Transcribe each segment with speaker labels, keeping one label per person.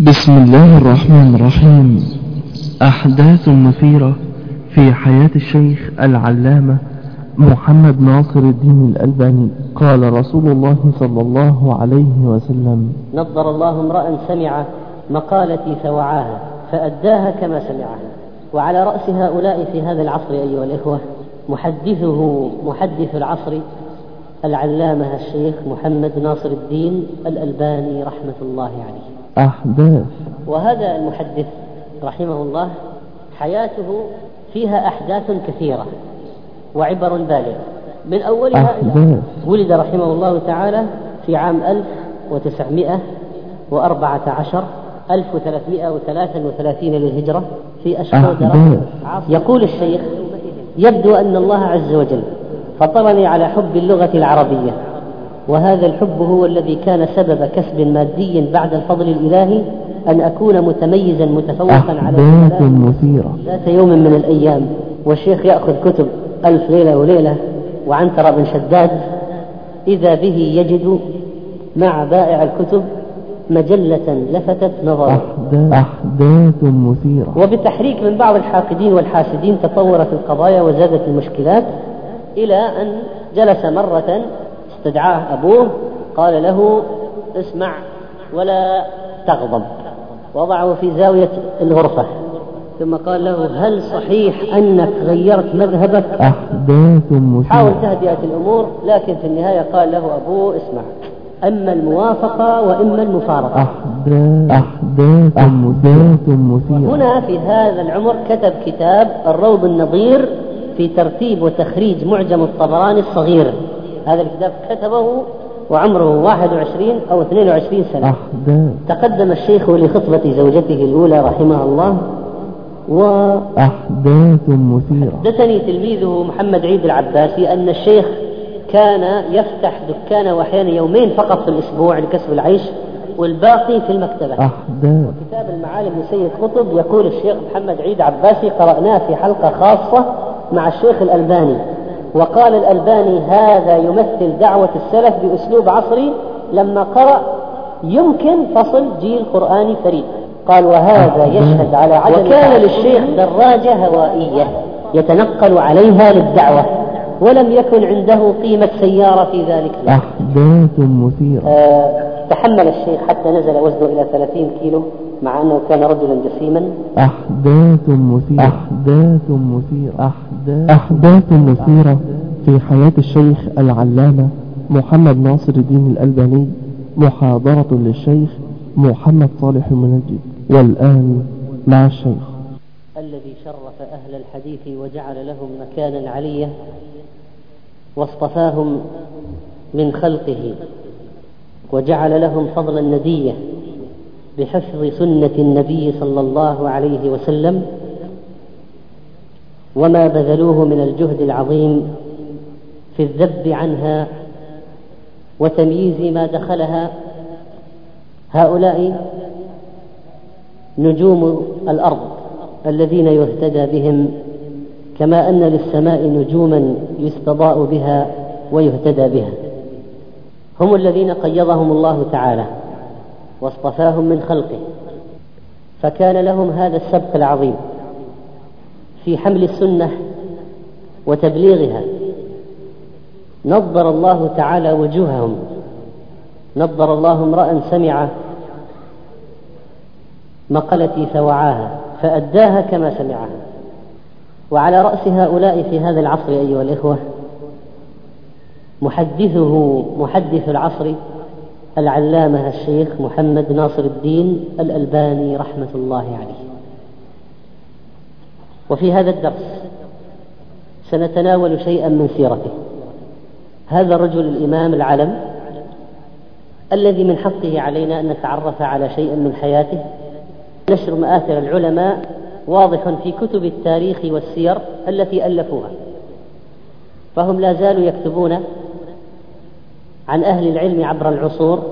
Speaker 1: بسم الله الرحمن الرحيم. أحداث مثيرة في حياة الشيخ العلامة محمد ناصر الدين الألباني. قال رسول الله صلى الله عليه وسلم.
Speaker 2: نظر الله امرأ سمع مقالتي فوعاها فأداها كما سمعها. وعلى رأس هؤلاء في هذا العصر أيها الإخوة محدثه محدث العصر العلامة الشيخ محمد ناصر الدين الألباني رحمة الله عليه.
Speaker 1: أحداث.
Speaker 2: وهذا المحدث رحمه الله حياته فيها أحداث كثيرة وعبر بالغة من أولها
Speaker 1: أحداث.
Speaker 2: ولد رحمه الله تعالى في عام 1914 1333 للهجرة في أشهر يقول الشيخ يبدو أن الله عز وجل فطرني على حب اللغة العربية. وهذا الحب هو الذي كان سبب كسب مادي بعد الفضل الإلهي أن أكون متميزا متفوقا على
Speaker 1: مثيرة.
Speaker 2: ذات يوم من الأيام والشيخ يأخذ كتب ألف ليلة وليلة وعنترة بن شداد إذا به يجد مع بائع الكتب مجلة لفتت نظره.
Speaker 1: أحداث أحداث مثيرة.
Speaker 2: وبتحريك من بعض الحاقدين والحاسدين تطورت القضايا وزادت المشكلات إلى أن جلس مرة استدعاه أبوه قال له اسمع ولا تغضب. وضعه في زاوية الغرفة. ثم قال له هل صحيح أنك غيرت مذهبك؟
Speaker 1: أحداث
Speaker 2: حاول تهدئة الأمور لكن في النهاية قال له أبوه اسمع. أما الموافقة وإما المفارقة.
Speaker 1: أحداث أحداث أحداث مثيرة
Speaker 2: هنا في هذا العمر كتب كتاب الروض النظير في ترتيب وتخريج معجم الطبراني الصغير. هذا الكتاب كتبه وعمره 21 أو 22 سنة.
Speaker 1: أحداث.
Speaker 2: تقدم الشيخ لخطبة زوجته الأولى رحمها الله
Speaker 1: أحداث مثيرة.
Speaker 2: وحدثني تلميذه محمد عيد العباسي أن الشيخ كان يفتح دكانه أحيانا يومين فقط في الأسبوع لكسب العيش والباقي في المكتبة.
Speaker 1: أحداث.
Speaker 2: كتاب المعالم لسيد قطب يقول الشيخ محمد عيد عباسي قرأناه في حلقة خاصة مع الشيخ الألباني. وقال الألباني هذا يمثل دعوة السلف بأسلوب عصري لما قرأ يمكن فصل جيل قرآني فريد. قال وهذا يشهد على عدم وكان للشيخ دراجة هوائية يتنقل عليها للدعوة ولم يكن عنده قيمة سيارة في ذلك الوقت.
Speaker 1: أحداث مثيرة
Speaker 2: آه، تحمل الشيخ حتى نزل وزنه إلى 30 كيلو. مع أنه كان رجلا جسيما.
Speaker 1: أحداث مثيرة. أحداث مثيرة. أحداث أحداث مثيرة. في حياة الشيخ العلامة محمد ناصر الدين الألباني محاضرة للشيخ محمد صالح المنجد. والآن مع الشيخ.
Speaker 2: الذي شرف أهل الحديث وجعل لهم مكانا عليا واصطفاهم من خلقه وجعل لهم فضلا ندية بحفظ سنة النبي صلى الله عليه وسلم وما بذلوه من الجهد العظيم في الذب عنها وتمييز ما دخلها هؤلاء نجوم الأرض الذين يهتدى بهم كما أن للسماء نجوما يستضاء بها ويهتدى بها. هم الذين قيضهم الله تعالى. واصطفاهم من خلقه. فكان لهم هذا السبق العظيم في حمل السنة وتبليغها. نظر الله تعالى وجوههم. نظر الله امرأ سمع مقلتي فوعاها فأداها كما سمعها. وعلى رأس هؤلاء في هذا العصر أيها الإخوة محدثه محدث العصر العلامة الشيخ محمد ناصر الدين الألباني رحمة الله عليه. وفي هذا الدرس سنتناول شيئا من سيرته. هذا الرجل الإمام العلم الذي من حقه علينا أن نتعرف على شيء من حياته. نشر مآثر العلماء واضح في كتب التاريخ والسير التي ألفوها. فهم لا زالوا يكتبون عن أهل العلم عبر العصور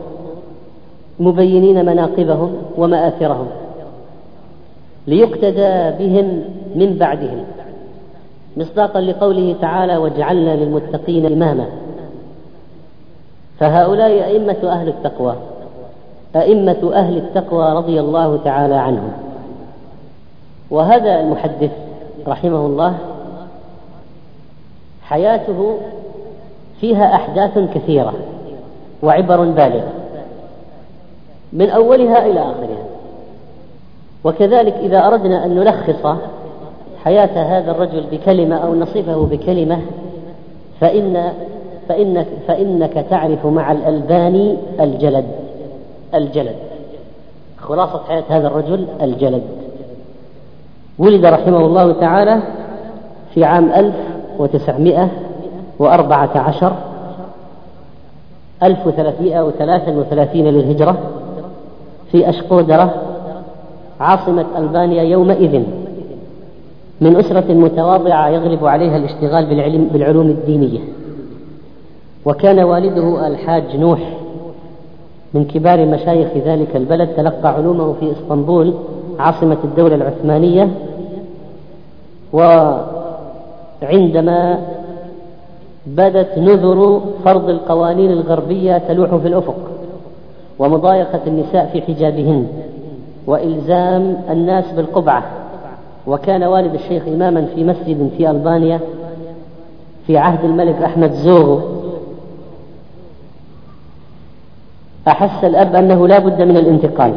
Speaker 2: مبينين مناقبهم ومآثرهم ليقتدى بهم من بعدهم. مصداقا لقوله تعالى وجعلنا للمتقين إماما فهؤلاء أئمة أهل التقوى أئمة أهل التقوى رضي الله تعالى عنهم. وهذا المحدث رحمه الله حياته فيها أحداث كثيرة وعبر بالغة من أولها إلى آخرها. وكذلك إذا أردنا أن نلخص حياة هذا الرجل بكلمة أو نصفه بكلمة فإن فإنك فإنك تعرف مع الألباني الجلد. الجلد. خلاصة حياة هذا الرجل الجلد. ولد رحمه الله تعالى في عام 1914 1333 للهجرة في أشقودرة عاصمة ألبانيا يومئذ. من أسرة متواضعة يغلب عليها الاشتغال بالعلم بالعلوم الدينية. وكان والده الحاج نوح من كبار مشايخ ذلك البلد تلقى علومه في إسطنبول عاصمة الدولة العثمانية. وعندما بدت نذر فرض القوانين الغربية تلوح في الأفق ومضايقة النساء في حجابهن وإلزام الناس بالقبعة. وكان والد الشيخ إماما في مسجد في ألبانيا في عهد الملك أحمد زوغو أحس الأب أنه لا بد من الانتقال.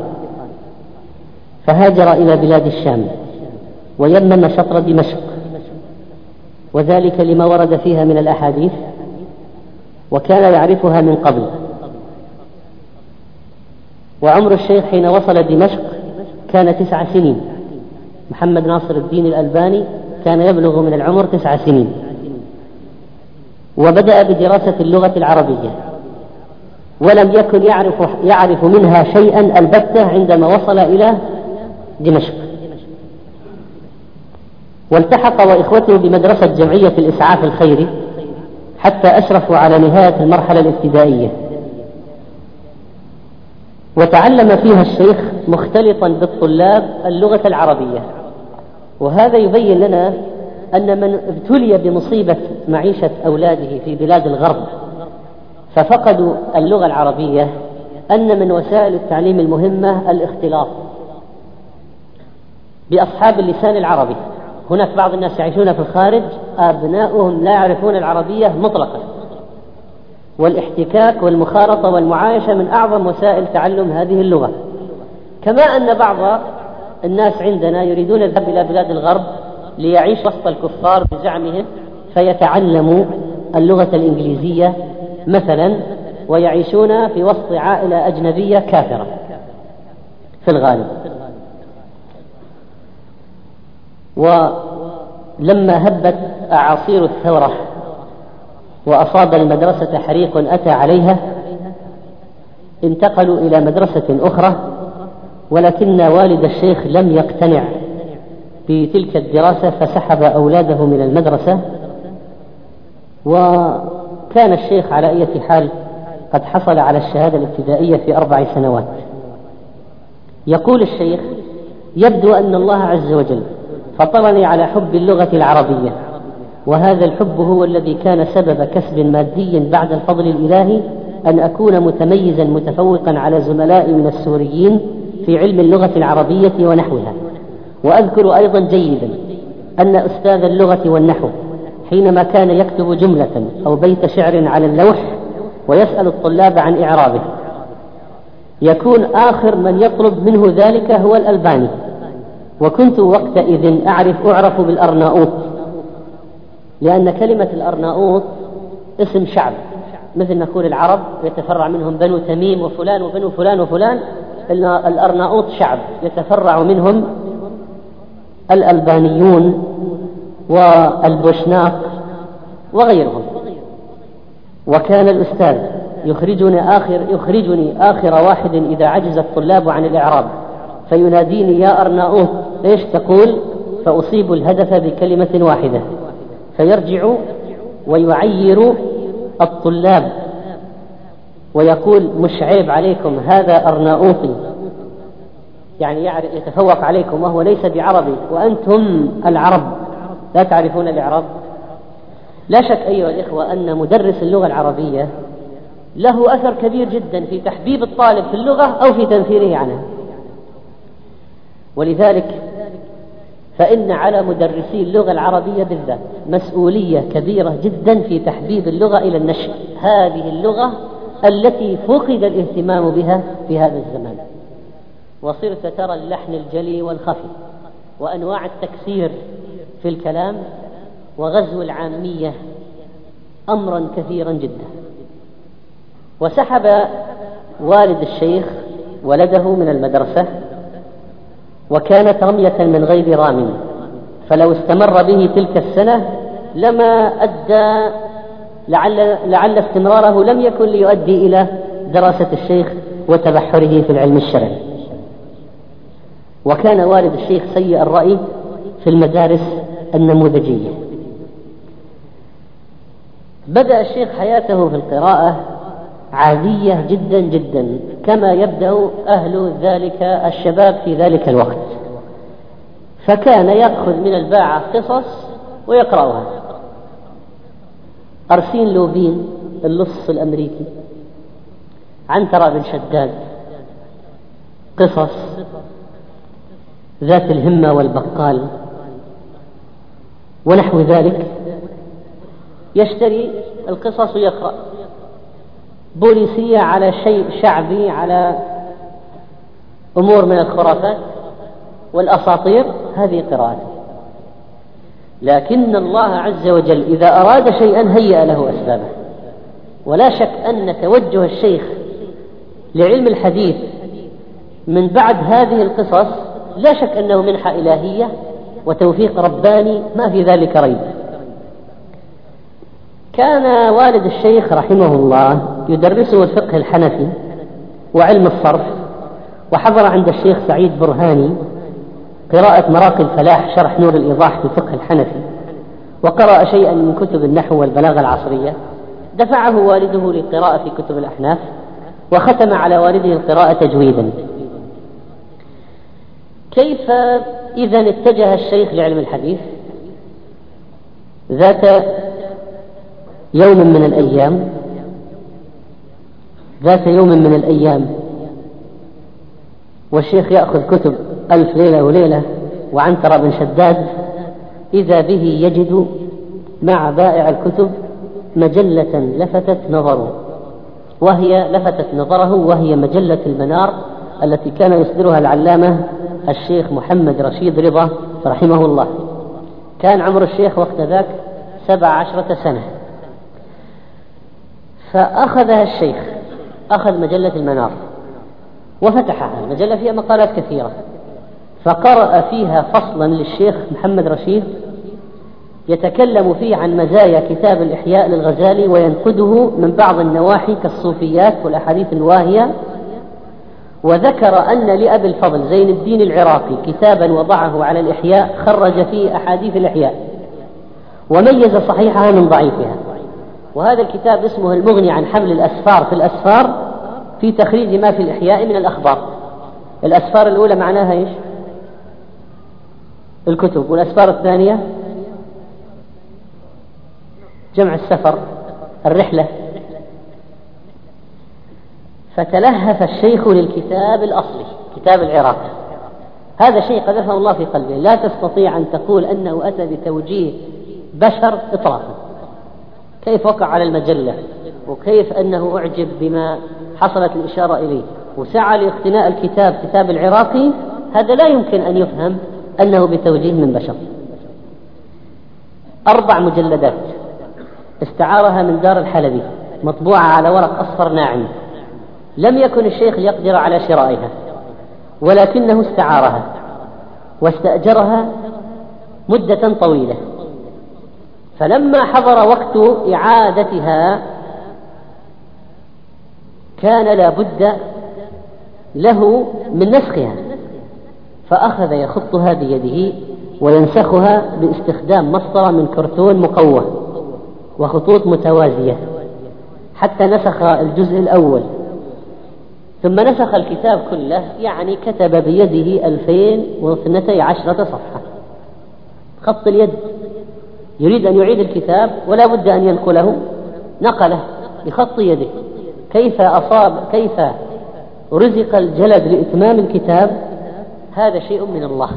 Speaker 2: فهاجر إلى بلاد الشام ويمم شطر دمشق. وذلك لما ورد فيها من الأحاديث وكان يعرفها من قبل. وعمر الشيخ حين وصل دمشق كان تسع سنين. محمد ناصر الدين الألباني كان يبلغ من العمر تسع سنين. وبدأ بدراسة اللغة العربية. ولم يكن يعرف يعرف منها شيئا البتة عندما وصل إلى دمشق. والتحق وإخوته بمدرسة جمعية الإسعاف الخيري حتى أشرفوا على نهاية المرحلة الابتدائية. وتعلم فيها الشيخ مختلطا بالطلاب اللغة العربية. وهذا يبين لنا أن من ابتلي بمصيبة معيشة أولاده في بلاد الغرب ففقدوا اللغة العربية أن من وسائل التعليم المهمة الاختلاط. بأصحاب اللسان العربي. هناك بعض الناس يعيشون في الخارج أبناؤهم لا يعرفون العربية مطلقا. والاحتكاك والمخالطة والمعايشة من أعظم وسائل تعلم هذه اللغة. كما أن بعض الناس عندنا يريدون الذهاب إلى بلاد الغرب ليعيش وسط الكفار بزعمهم فيتعلموا اللغة الإنجليزية مثلا ويعيشون في وسط عائلة أجنبية كافرة في الغالب. ولما هبت أعاصير الثورة وأصاب المدرسة حريق أتى عليها انتقلوا إلى مدرسة أخرى ولكن والد الشيخ لم يقتنع بتلك الدراسة فسحب أولاده من المدرسة وكان الشيخ على أي حال قد حصل على الشهادة الابتدائية في أربع سنوات. يقول الشيخ يبدو أن الله عز وجل فطرني على حب اللغة العربية. وهذا الحب هو الذي كان سبب كسب مادي بعد الفضل الإلهي أن أكون متميزا متفوقا على زملائي من السوريين في علم اللغة العربية ونحوها. وأذكر أيضا جيدا أن أستاذ اللغة والنحو حينما كان يكتب جملة أو بيت شعر على اللوح ويسأل الطلاب عن إعرابه يكون آخر من يطلب منه ذلك هو الألباني. وكنت وقتئذ أعرف أعرف بالأرناؤوط. لأن كلمة الأرناؤوط اسم شعب مثل نقول العرب يتفرع منهم بنو تميم وفلان وبنو فلان وفلان الأرناؤوط شعب يتفرع منهم الألبانيون والبوشناق وغيرهم. وكان الأستاذ يخرجني آخر يخرجني آخر واحد إذا عجز الطلاب عن الإعراب. فيناديني يا أرناؤوط إيش تقول؟ فأصيب الهدف بكلمة واحدة. فيرجع ويعير الطلاب ويقول مش عيب عليكم هذا أرناؤوطي يعني يتفوق عليكم وهو ليس بعربي. وأنتم العرب. لا تعرفون الإعراب؟ لا شك أيها الإخوة أن مدرس اللغة العربية له أثر كبير جدا في تحبيب الطالب في اللغة أو في تنفيره عنها ولذلك فإن على مدرسي اللغة العربية بالذات مسؤولية كبيرة جدا في تحبيب اللغة إلى النشء هذه اللغة التي فقد الاهتمام بها في هذا الزمان. وصرت ترى اللحن الجلي والخفي وأنواع التكسير في الكلام وغزو العامية أمرا كثيرا جدا. وسحب والد الشيخ ولده من المدرسة وكانت رمية من غير رام. فلو استمر به تلك السنة لما أدى لعل, لعل استمراره لم يكن ليؤدي إلى دراسة الشيخ وتبحره في العلم الشرعي. وكان والد الشيخ سيء الرأي في المدارس النموذجية. بدأ الشيخ حياته في القراءة عادية جدا جدا كما يبدأ أهل ذلك الشباب في ذلك الوقت. فكان يأخذ من الباعة قصص ويقرأها. أرسين لوبين اللص الأمريكي عنترة بن شداد قصص ذات الهمة والبقال ونحو ذلك. يشتري القصص ويقرأ. بوليسية على شيء شعبي على أمور من الخرافات والأساطير هذه قراءته لكن الله عز وجل إذا أراد شيئا هيأ له أسبابه. ولا شك أن توجه الشيخ لعلم الحديث من بعد هذه القصص لا شك أنه منحة إلهية وتوفيق رباني ما في ذلك ريب. كان والد الشيخ رحمه الله يدرسه الفقه الحنفي وعلم الصرف وحضر عند الشيخ سعيد برهاني قراءة مراقي الفلاح شرح نور الإيضاح في الفقه الحنفي وقرأ شيئا من كتب النحو والبلاغة العصرية. دفعه والده للقراءة في كتب الأحناف وختم على والده القراءة تجويدا. كيف إذا اتجه الشيخ لعلم الحديث؟ ذات يوم من الأيام ذات يوم من الأيام. والشيخ يأخذ كتب ألف ليلة وليلة وعنتر بن شداد. إذا به يجد مع بائع الكتب مجلة لفتت نظره وهي لفتت نظره وهي مجلة المنار التي كان يصدرها العلامة الشيخ محمد رشيد رضا رحمه الله. كان عمر الشيخ وقت ذاك سبع عشرة سنة. فأخذها الشيخ أخذ مجلة المنار وفتحها. المجلة فيها مقالات كثيرة. فقرأ فيها فصلا للشيخ محمد رشيد يتكلم فيه عن مزايا كتاب الإحياء للغزالي وينقده من بعض النواحي كالصوفيات والأحاديث الواهية. وذكر أن لأبي الفضل زين الدين العراقي كتابا وضعه على الإحياء خرج فيه أحاديث الإحياء وميز صحيحها من ضعيفها. وهذا الكتاب اسمه المغني عن حمل الأسفار في الأسفار في تخريج ما في الإحياء من الأخبار. الأسفار الأولى معناها إيش؟ الكتب. والأسفار الثانية؟ جمع السفر الرحلة. فتلهف الشيخ للكتاب الأصلي كتاب العراق. هذا شيء قذفه الله في قلبه. لا تستطيع أن تقول أنه أتى بتوجيه بشر إطلاقا. كيف وقع على المجلة؟ وكيف أنه أعجب بما حصلت الإشارة إليه؟ وسعى لاقتناء الكتاب كتاب العراقي هذا لا يمكن أن يفهم أنه بتوجيه من بشر. أربع مجلدات استعارها من دار الحلبي مطبوعة على ورق أصفر ناعم. لم يكن الشيخ ليقدر على شرائها ولكنه استعارها واستأجرها مدة طويلة. فلما حضر وقت إعادتها كان لا بد له من نسخها فأخذ يخطها بيده وينسخها باستخدام مسطرة من كرتون مقوى وخطوط متوازية حتى نسخ الجزء الأول. ثم نسخ الكتاب كله يعني كتب بيده ألفين واثنتي عشرة صفحة. خط اليد. يريد أن يعيد الكتاب ولا بد أن ينقله. نقله بخط يده. كيف أصاب كيف رزق الجلد لإتمام الكتاب؟ هذا شيء من الله.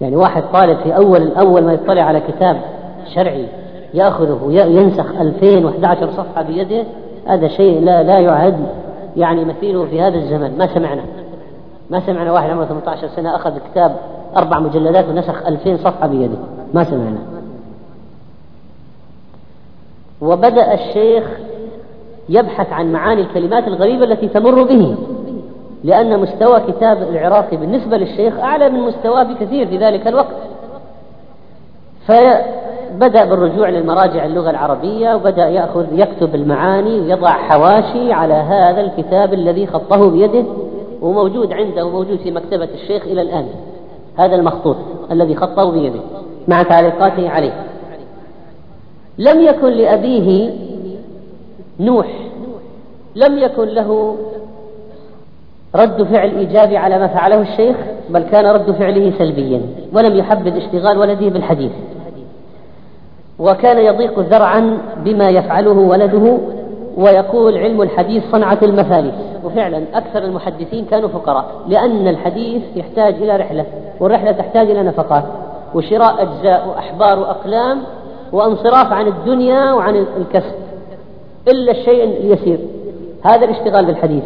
Speaker 2: يعني واحد طالب في أول أول ما يطلع على كتاب شرعي يأخذه ينسخ 2011 صفحة بيده هذا شيء لا لا يعد يعني مثيله في هذا الزمن. ما سمعنا. ما سمعنا واحد عمره 18 سنة أخذ كتاب أربع مجلدات ونسخ 2000 صفحة بيده. ما سمعنا وبدأ الشيخ يبحث عن معاني الكلمات الغريبة التي تمر به لأن مستوى كتاب العراقي بالنسبة للشيخ أعلى من مستواه بكثير في ذلك الوقت. فبدأ بالرجوع للمراجع اللغة العربية وبدأ يأخذ يكتب المعاني ويضع حواشي على هذا الكتاب الذي خطه بيده وموجود عنده وموجود في مكتبة الشيخ إلى الآن. هذا المخطوط الذي خطه بيده. مع تعليقاته عليه. لم يكن لأبيه نوح لم يكن له رد فعل إيجابي على ما فعله الشيخ بل كان رد فعله سلبيا ولم يحبذ اشتغال ولده بالحديث. وكان يضيق ذرعا بما يفعله ولده ويقول علم الحديث صنعة المثاليث وفعلا أكثر المحدثين كانوا فقراء لأن الحديث يحتاج إلى رحلة والرحلة تحتاج إلى نفقات. وشراء أجزاء وأحبار وأقلام وانصراف عن الدنيا وعن الكسب إلا الشيء اليسير. هذا الاشتغال بالحديث.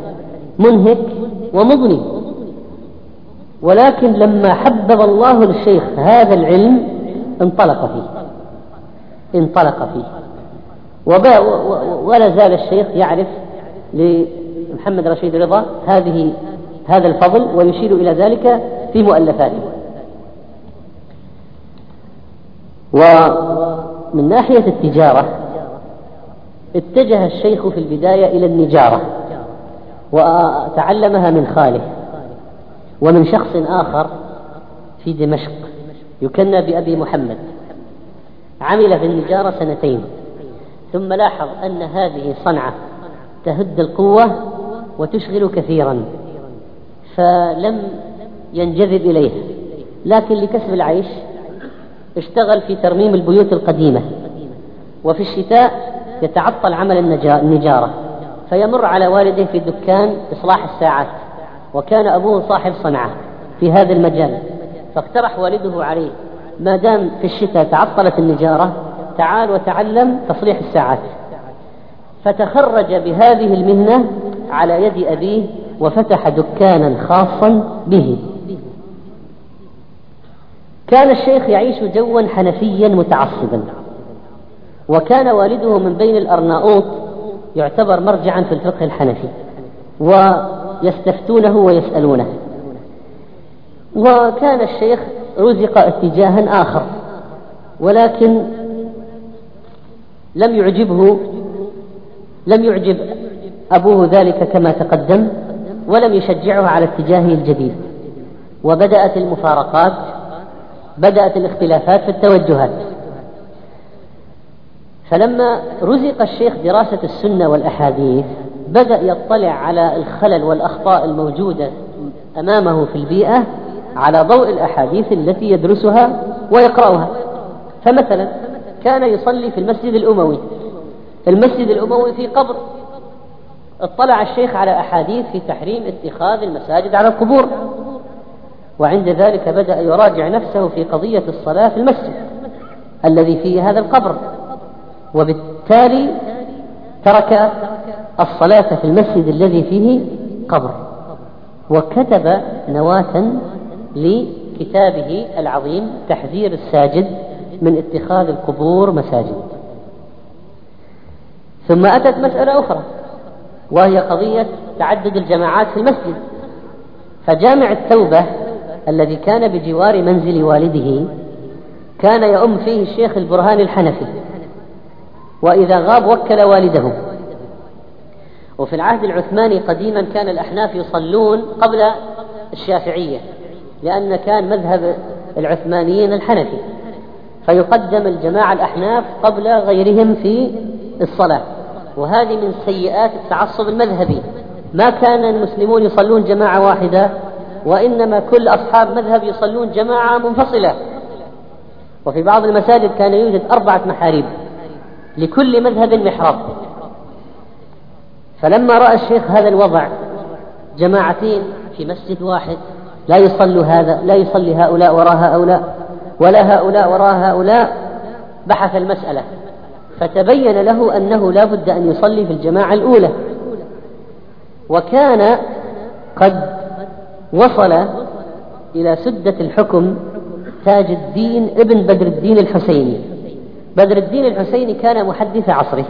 Speaker 2: منهك ومضني. ولكن لما حبب الله للشيخ هذا العلم انطلق فيه. انطلق فيه. ولا زال الشيخ يعرف لمحمد رشيد رضا هذه هذا الفضل ويشير إلى ذلك في مؤلفاته. ومن ناحية التجارة اتجه الشيخ في البداية إلى النجارة وتعلمها من خاله ومن شخص آخر في دمشق يكنى بأبي محمد. عمل في النجارة سنتين ثم لاحظ أن هذه صنعة تهد القوة وتشغل كثيرا فلم ينجذب إليها لكن لكسب العيش اشتغل في ترميم البيوت القديمة وفي الشتاء يتعطل عمل النجارة فيمر على والده في دكان إصلاح الساعات وكان أبوه صاحب صنعة في هذا المجال فاقترح والده عليه ما دام في الشتاء تعطلت النجارة تعال وتعلم تصليح الساعات. فتخرج بهذه المهنة على يد أبيه وفتح دكانا خاصا به. كان الشيخ يعيش جوا حنفيا متعصبا. وكان والده من بين الأرناؤوط يعتبر مرجعا في الفقه الحنفي ويستفتونه ويسألونه. وكان الشيخ رزق اتجاها آخر ولكن لم يعجبه لم يعجب أبوه ذلك كما تقدم ولم يشجعه على اتجاهه الجديد. وبدأت المفارقات بدأت الاختلافات في التوجهات. فلما رزق الشيخ دراسة السنة والأحاديث بدأ يطلع على الخلل والأخطاء الموجودة أمامه في البيئة على ضوء الأحاديث التي يدرسها ويقرأها. فمثلا كان يصلي في المسجد الأموي. المسجد الأموي في قبر. اطلع الشيخ على أحاديث في تحريم اتخاذ المساجد على القبور. وعند ذلك بدأ يراجع نفسه في قضية الصلاة في المسجد الذي فيه هذا القبر. وبالتالي ترك الصلاة في المسجد الذي فيه قبر. وكتب نواة لكتابه العظيم تحذير الساجد من اتخاذ القبور مساجد. ثم أتت مسألة أخرى وهي قضية تعدد الجماعات في المسجد. فجامع التوبة الذي كان بجوار منزل والده كان يؤم فيه الشيخ البرهان الحنفي. وإذا غاب وكل والده. وفي العهد العثماني قديما كان الأحناف يصلون قبل الشافعية لأن كان مذهب العثمانيين الحنفي. فيقدم الجماعة الأحناف قبل غيرهم في الصلاة. وهذه من سيئات التعصب المذهبي. ما كان المسلمون يصلون جماعة واحدة وإنما كل أصحاب مذهب يصلون جماعة منفصلة. وفي بعض المساجد كان يوجد أربعة محاريب لكل مذهب محراب. فلما رأى الشيخ هذا الوضع جماعتين في مسجد واحد لا يصلي هذا لا يصلي هؤلاء وراء هؤلاء ولا هؤلاء وراء هؤلاء بحث المسألة. فتبين له أنه لا بد أن يصلي في الجماعة الأولى. وكان قد وصل إلى سدة الحكم تاج الدين ابن بدر الدين الحسيني. بدر الدين الحسيني كان محدث عصره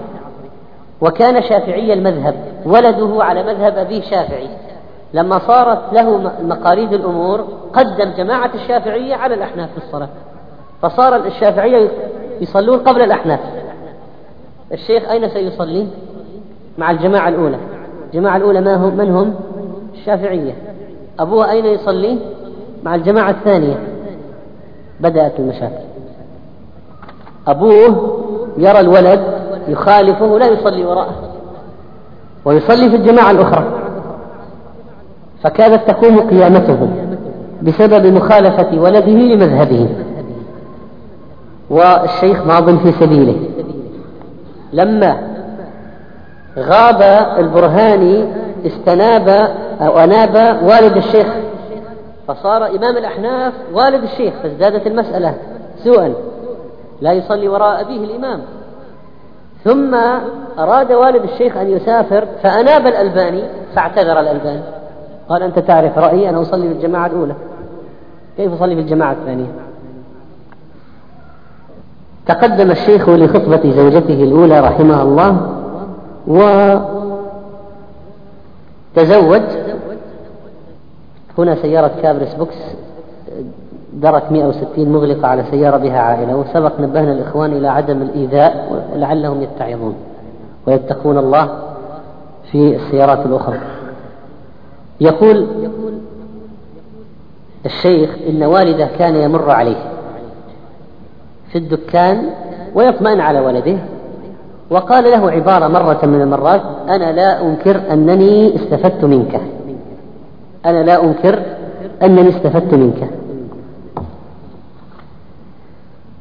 Speaker 2: وكان شافعي المذهب ولده على مذهب أبيه شافعي. لما صارت له مقاليد الأمور قدم جماعة الشافعية على الأحناف في الصلاة. فصار الشافعية يصلون قبل الأحناف. الشيخ أين سيصلي؟ مع الجماعة الأولى. الجماعة الأولى ما هم من هم؟ الشافعية. أبوه أين يصلي؟ مع الجماعة الثانية. بدأت المشاكل. أبوه يرى الولد يخالفه لا يصلي وراءه ويصلي في الجماعة الأخرى. فكادت تقوم قيامته بسبب مخالفة ولده لمذهبه. والشيخ ماض في سبيله. لما غاب البرهاني استناب أو أناب والد الشيخ. فصار إمام الأحناف والد الشيخ فازدادت المسألة سوءا. لا يصلي وراء أبيه الإمام. ثم أراد والد الشيخ أن يسافر فأناب الألباني فاعتذر الألباني. قال أنت تعرف رأيي أنا أصلي في الجماعة الأولى. كيف أصلي في الجماعة الثانية؟ تقدم الشيخ لخطبة زوجته الأولى رحمها الله وتزوج هنا سيارة كابرس بوكس درك 160 مغلقة على سيارة بها عائلة وسبق نبهنا الإخوان إلى عدم الإيذاء لعلهم يتعظون ويتقون الله في السيارات الأخرى. يقول الشيخ إن والده كان يمر عليه في الدكان ويطمئن على ولده وقال له عبارة مرة من المرات أنا لا أنكر أنني استفدت منك. أنا لا أنكر أنني استفدت منك.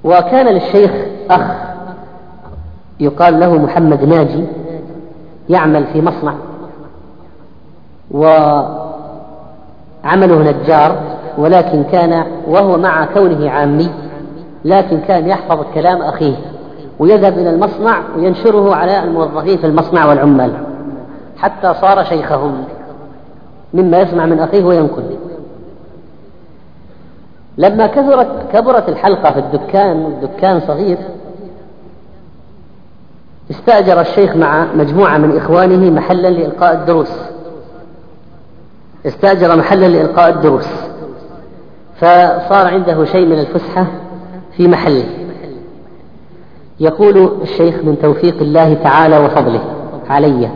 Speaker 2: وكان للشيخ أخ يقال له محمد ناجي يعمل في مصنع وعمله نجار ولكن كان وهو مع كونه عامي لكن كان يحفظ كلام أخيه. ويذهب إلى المصنع وينشره على الموظفين في المصنع والعمال حتى صار شيخهم مما يسمع من أخيه وينقل لما كثرت كبرت الحلقة في الدكان والدكان صغير استأجر الشيخ مع مجموعة من إخوانه محلا لإلقاء الدروس. استأجر محلا لإلقاء الدروس. فصار عنده شيء من الفسحة في محله. يقول الشيخ من توفيق الله تعالى وفضله علي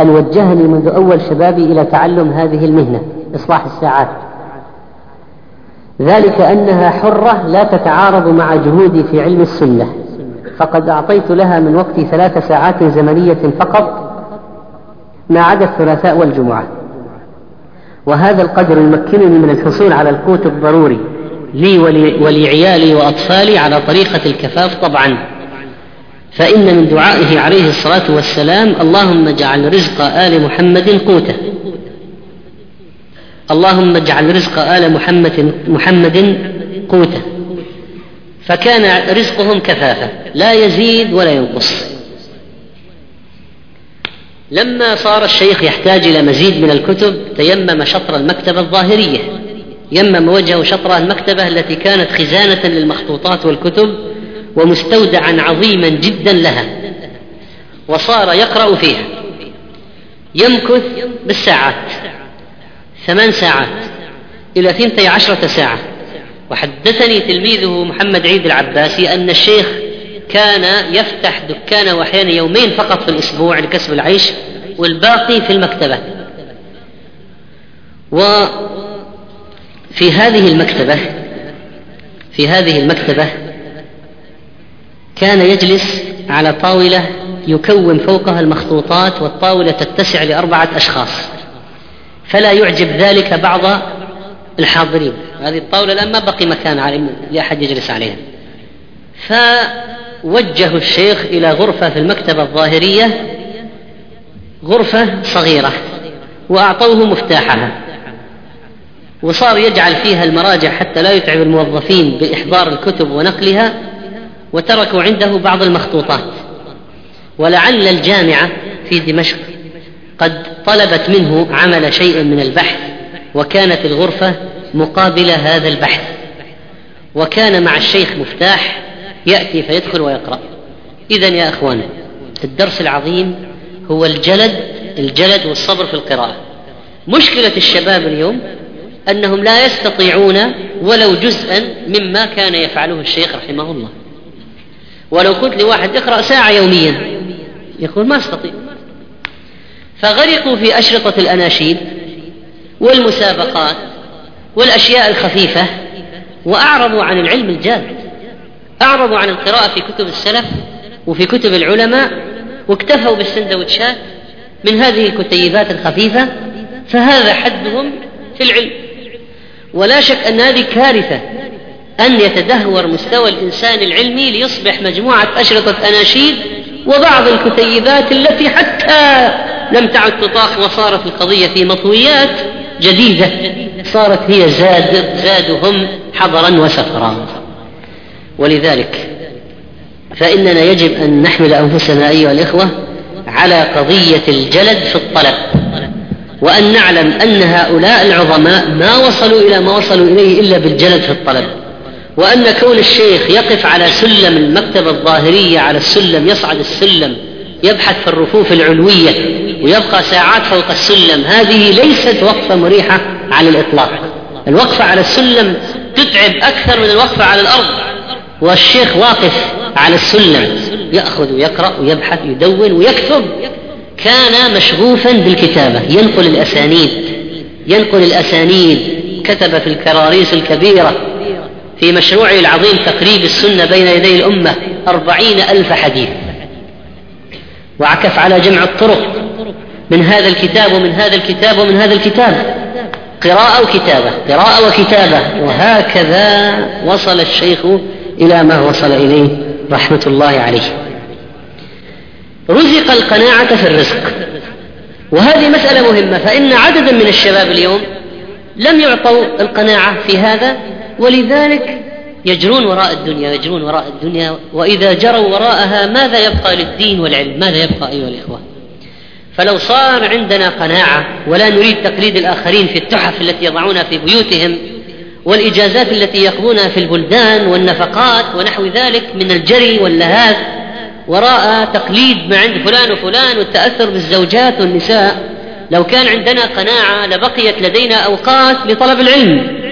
Speaker 2: أن وجهني منذ أول شبابي إلى تعلم هذه المهنة إصلاح الساعات. ذلك أنها حرة لا تتعارض مع جهودي في علم السنة فقد أعطيت لها من وقتي ثلاث ساعات زمنية فقط ما عدا الثلاثاء والجمعة. وهذا القدر يمكنني من الحصول على القوت الضروري لي ولعيالي وأطفالي على طريقة الكفاف طبعا. فإن من دعائه عليه الصلاة والسلام اللهم اجعل رزق آل محمد قوته. اللهم اجعل رزق آل محمد محمد قوته. فكان رزقهم كفافة لا يزيد ولا ينقص. لما صار الشيخ يحتاج إلى مزيد من الكتب تيمم شطر المكتبة الظاهرية. يمم وجهه شطر المكتبة التي كانت خزانة للمخطوطات والكتب. ومستودعا عظيما جدا لها وصار يقرأ فيها. يمكث بالساعات ثمان ساعات إلى ثنتي عشرة ساعة. وحدثني تلميذه محمد عيد العباسي أن الشيخ كان يفتح دكانه أحيانا يومين فقط في الأسبوع لكسب العيش والباقي في المكتبة. وفي هذه المكتبة في هذه المكتبة كان يجلس على طاولة يكون فوقها المخطوطات والطاولة تتسع لأربعة أشخاص. فلا يعجب ذلك بعض الحاضرين. هذه الطاولة الآن ما بقي مكان لأحد يجلس عليها. فوجه الشيخ إلى غرفة في المكتبة الظاهرية غرفة صغيرة وأعطوه مفتاحها. وصار يجعل فيها المراجع حتى لا يتعب الموظفين بإحضار الكتب ونقلها. وتركوا عنده بعض المخطوطات. ولعل الجامعة في دمشق قد طلبت منه عمل شيء من البحث وكانت الغرفة مقابل هذا البحث. وكان مع الشيخ مفتاح يأتي فيدخل ويقرأ. إذا يا أخوان الدرس العظيم هو الجلد الجلد والصبر في القراءة. مشكلة الشباب اليوم أنهم لا يستطيعون ولو جزءا مما كان يفعله الشيخ رحمه الله. ولو قلت لواحد اقرأ ساعة يوميا. يقول ما أستطيع. فغرقوا في أشرطة الأناشيد والمسابقات والأشياء الخفيفة وأعرضوا عن العلم الجاد. أعرضوا عن القراءة في كتب السلف وفي كتب العلماء واكتفوا بالسندوتشات من هذه الكتيبات الخفيفة فهذا حدهم في العلم. ولا شك أن هذه كارثة أن يتدهور مستوى الإنسان العلمي ليصبح مجموعة أشرطة أناشيد وبعض الكتيبات التي حتى لم تعد تطاق وصارت القضية في مطويات جديدة. صارت هي زاد زادهم حضرا وسفرا. ولذلك فإننا يجب أن نحمل أنفسنا أيها الإخوة على قضية الجلد في الطلب وأن نعلم أن هؤلاء العظماء ما وصلوا إلى ما وصلوا إليه إلا بالجلد في الطلب. وأن كون الشيخ يقف على سلم المكتبة الظاهرية على السلم يصعد السلم يبحث في الرفوف العلوية ويبقى ساعات فوق السلم هذه ليست وقفة مريحة على الإطلاق. الوقفة على السلم تتعب أكثر من الوقفة على الأرض. والشيخ واقف على السلم يأخذ ويقرأ ويبحث يدون ويكتب. كان مشغوفا بالكتابة. ينقل الأسانيد ينقل الأسانيد. كتب في الكراريس الكبيرة. في مشروعه العظيم تقريب السنة بين يدي الأمة أربعين ألف حديث. وعكف على جمع الطرق من هذا الكتاب ومن هذا الكتاب ومن هذا الكتاب. قراءة وكتابة قراءة وكتابة. وهكذا وصل الشيخ إلى ما وصل إليه رحمة الله عليه. رزق القناعة في الرزق. وهذه مسألة مهمة. فإن عددا من الشباب اليوم لم يعطوا القناعة في هذا ولذلك يجرون وراء الدنيا يجرون وراء الدنيا وإذا جروا وراءها ماذا يبقى للدين والعلم؟ ماذا يبقى أيها الإخوة؟ فلو صار عندنا قناعة ولا نريد تقليد الآخرين في التحف التي يضعونها في بيوتهم والإجازات التي يقضونها في البلدان والنفقات ونحو ذلك من الجري واللهاث وراء تقليد ما عند فلان وفلان والتأثر بالزوجات والنساء لو كان عندنا قناعة لبقيت لدينا أوقات لطلب العلم.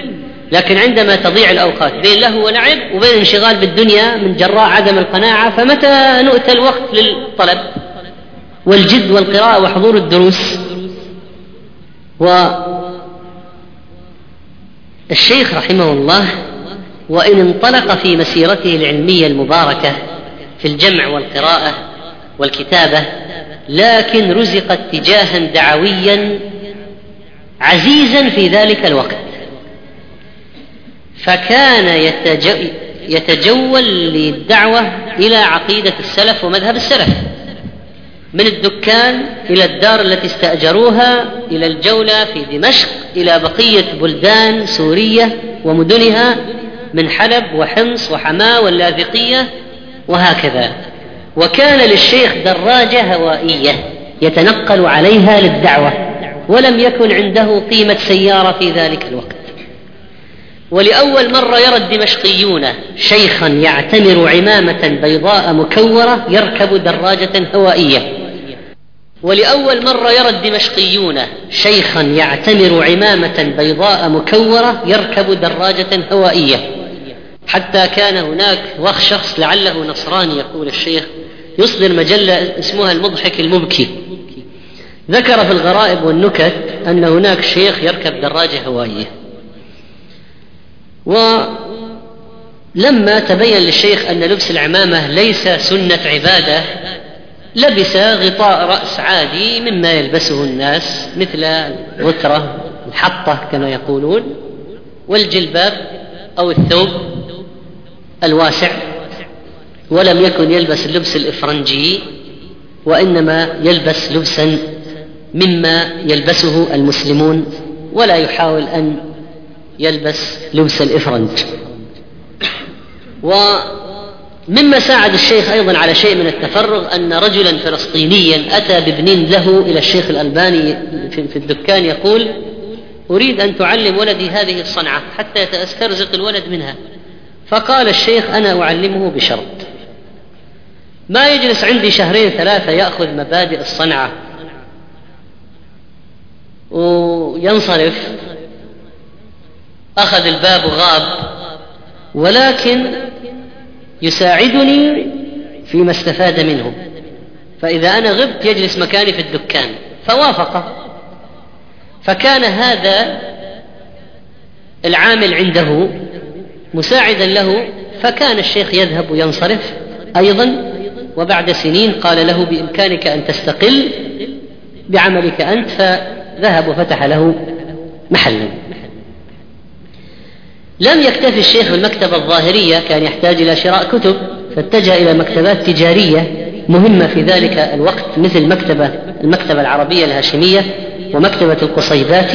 Speaker 2: لكن عندما تضيع الأوقات بين له ولعب وبين الانشغال بالدنيا من جراء عدم القناعة فمتى نؤتى الوقت للطلب والجد والقراءة وحضور الدروس؟ والشيخ رحمه الله وإن انطلق في مسيرته العلمية المباركة في الجمع والقراءة والكتابة لكن رزق اتجاها دعويا عزيزا في ذلك الوقت. فكان يتجول للدعوة إلى عقيدة السلف ومذهب السلف. من الدكان إلى الدار التي استأجروها إلى الجولة في دمشق إلى بقية بلدان سورية ومدنها من حلب وحمص وحماة واللاذقية وهكذا. وكان للشيخ دراجة هوائية يتنقل عليها للدعوة ولم يكن عنده قيمة سيارة في ذلك الوقت. ولأول مرة يرى الدمشقيون شيخا يعتمر عمامة بيضاء مكورة يركب دراجة هوائية. ولأول مرة يرى الدمشقيون شيخا يعتمر عمامة بيضاء مكورة يركب دراجة هوائية. حتى كان هناك وخ شخص لعله نصراني يقول الشيخ يصدر مجلة اسمها المضحك المبكي. ذكر في الغرائب والنكت أن هناك شيخ يركب دراجة هوائية. ولما تبين للشيخ أن لبس العمامة ليس سنة عبادة لبس غطاء رأس عادي مما يلبسه الناس مثل الغترة الحطة كما يقولون والجلباب أو الثوب الواسع. ولم يكن يلبس اللبس الإفرنجي وإنما يلبس لبسا مما يلبسه المسلمون ولا يحاول أن يلبس لبس الإفرنج. ومما ساعد الشيخ أيضا على شيء من التفرغ أن رجلا فلسطينيا أتى بابن له إلى الشيخ الألباني في الدكان يقول أريد أن تعلم ولدي هذه الصنعة حتى يسترزق الولد منها. فقال الشيخ أنا أعلمه بشرط. ما يجلس عندي شهرين ثلاثة يأخذ مبادئ الصنعة. وينصرف أخذ الباب وغاب ولكن يساعدني فيما استفاد منه. فإذا أنا غبت يجلس مكاني في الدكان. فوافق. فكان هذا العامل عنده مساعدا له فكان الشيخ يذهب وينصرف أيضا. وبعد سنين قال له بإمكانك أن تستقل بعملك أنت. فذهب وفتح له محلا لم يكتفي الشيخ بالمكتبة الظاهرية كان يحتاج إلى شراء كتب فاتجه إلى مكتبات تجارية مهمة في ذلك الوقت مثل مكتبة المكتبة العربية الهاشمية ومكتبة القصيبات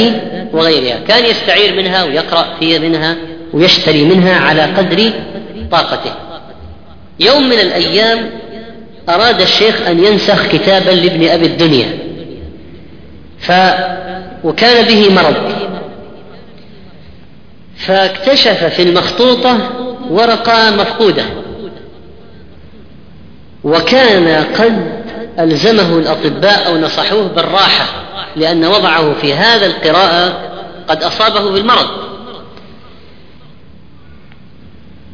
Speaker 2: وغيرها. كان يستعير منها ويقرأ في منها ويشتري منها على قدر طاقته. يوم من الأيام أراد الشيخ أن ينسخ كتابا لابن أبي الدنيا ف وكان به مرض. فاكتشف في المخطوطة ورقة مفقودة. وكان قد ألزمه الأطباء أو نصحوه بالراحة لأن وضعه في هذا القراءة قد أصابه بالمرض.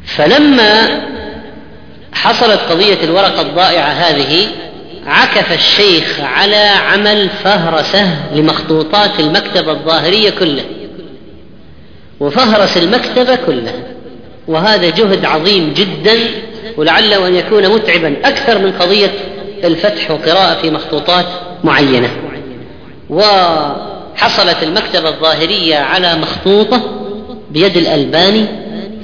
Speaker 2: فلما حصلت قضية الورقة الضائعة هذه عكف الشيخ على عمل فهرسة لمخطوطات المكتبة الظاهرية كلها وفهرس المكتبة كلها وهذا جهد عظيم جدا ولعله أن يكون متعبا أكثر من قضية الفتح وقراءة في مخطوطات معينة. وحصلت المكتبة الظاهرية على مخطوطة بيد الألباني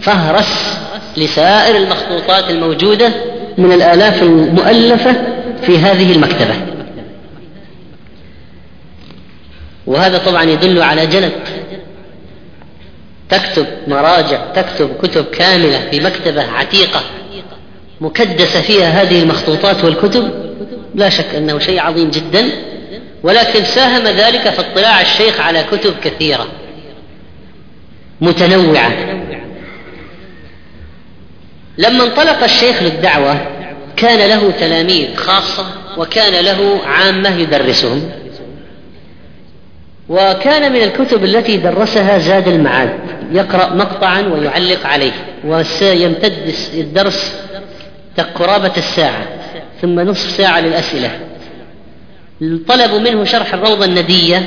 Speaker 2: فهرس لسائر المخطوطات الموجودة من الآلاف المؤلفة في هذه المكتبة. وهذا طبعا يدل على جلد تكتب مراجع تكتب كتب كاملة في مكتبة عتيقة مكدسة فيها هذه المخطوطات والكتب لا شك أنه شيء عظيم جدا ولكن ساهم ذلك في اطلاع الشيخ على كتب كثيرة متنوعة. لما انطلق الشيخ للدعوة كان له تلاميذ خاصة وكان له عامة يدرسهم. وكان من الكتب التي درسها زاد المعاد يقرأ مقطعا ويعلق عليه وسيمتد الدرس قرابة الساعة ثم نصف ساعة للأسئلة. طلبوا منه شرح الروضة الندية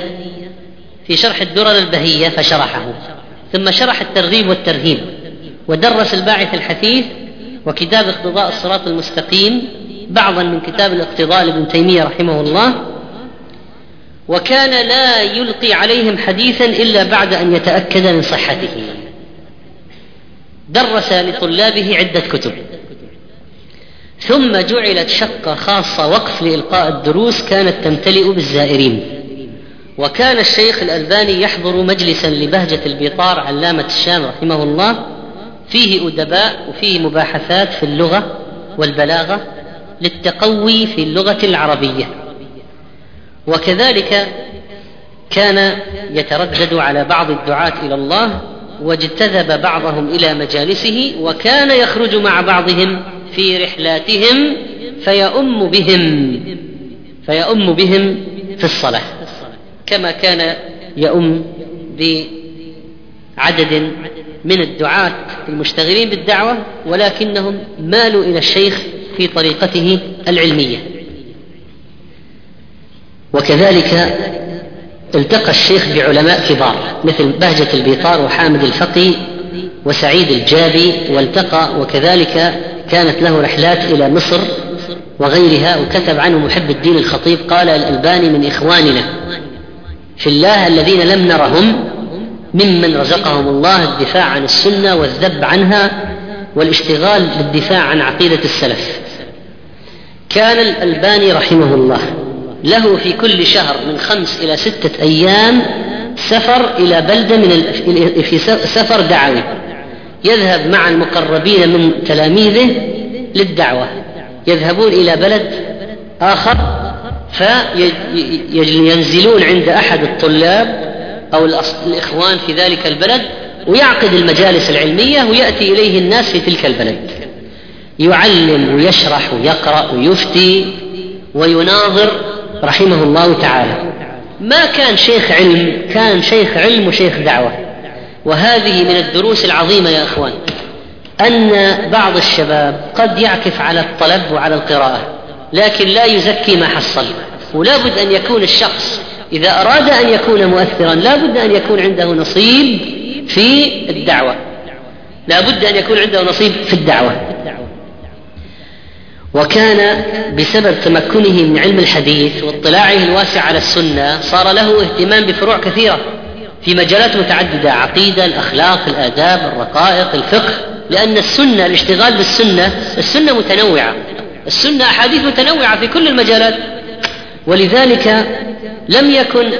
Speaker 2: في شرح الدرر البهية فشرحه ثم شرح الترغيب والترهيب ودرس الباعث الحثيث وكتاب اقتضاء الصراط المستقيم بعضا من كتاب الاقتضاء لابن تيمية رحمه الله وكان لا يلقي عليهم حديثا إلا بعد أن يتأكد من صحته. درس لطلابه عدة كتب. ثم جعلت شقة خاصة وقف لإلقاء الدروس كانت تمتلئ بالزائرين. وكان الشيخ الألباني يحضر مجلسا لبهجة البيطار علامة الشام رحمه الله. فيه أدباء وفيه مباحثات في اللغة والبلاغة للتقوي في اللغة العربية. وكذلك كان يتردد على بعض الدعاة إلى الله واجتذب بعضهم إلى مجالسه وكان يخرج مع بعضهم في رحلاتهم فيؤم بهم فيؤم بهم في الصلاة كما كان يؤم بعدد من الدعاة المشتغلين بالدعوة ولكنهم مالوا إلى الشيخ في طريقته العلمية. وكذلك التقى الشيخ بعلماء كبار مثل بهجة البيطار وحامد الفقي وسعيد الجابي والتقى وكذلك كانت له رحلات إلى مصر وغيرها وكتب عنه محب الدين الخطيب قال الألباني من إخواننا في الله الذين لم نرهم ممن رزقهم الله الدفاع عن السنة والذب عنها والاشتغال بالدفاع عن عقيدة السلف. كان الألباني رحمه الله. له في كل شهر من خمس إلى ستة أيام سفر إلى بلدة من في سفر دعوي يذهب مع المقربين من تلاميذه للدعوة. يذهبون إلى بلد آخر فينزلون عند أحد الطلاب أو الإخوان في ذلك البلد ويعقد المجالس العلمية ويأتي إليه الناس في تلك البلد. يعلم ويشرح ويقرأ ويفتي ويناظر رحمه الله تعالى. ما كان شيخ علم كان شيخ علم وشيخ دعوة. وهذه من الدروس العظيمة يا إخوان أن بعض الشباب قد يعكف على الطلب وعلى القراءة لكن لا يزكي ما حصل. ولا بد أن يكون الشخص إذا أراد أن يكون مؤثرا لا بد أن يكون عنده نصيب في الدعوة. لا بد أن يكون عنده نصيب في الدعوة. وكان بسبب تمكنه من علم الحديث واطلاعه الواسع على السنة صار له اهتمام بفروع كثيرة في مجالات متعددة عقيدة الأخلاق الآداب الرقائق الفقه لأن السنة الاشتغال بالسنة السنة متنوعة. السنة أحاديث متنوعة في كل المجالات. ولذلك لم يكن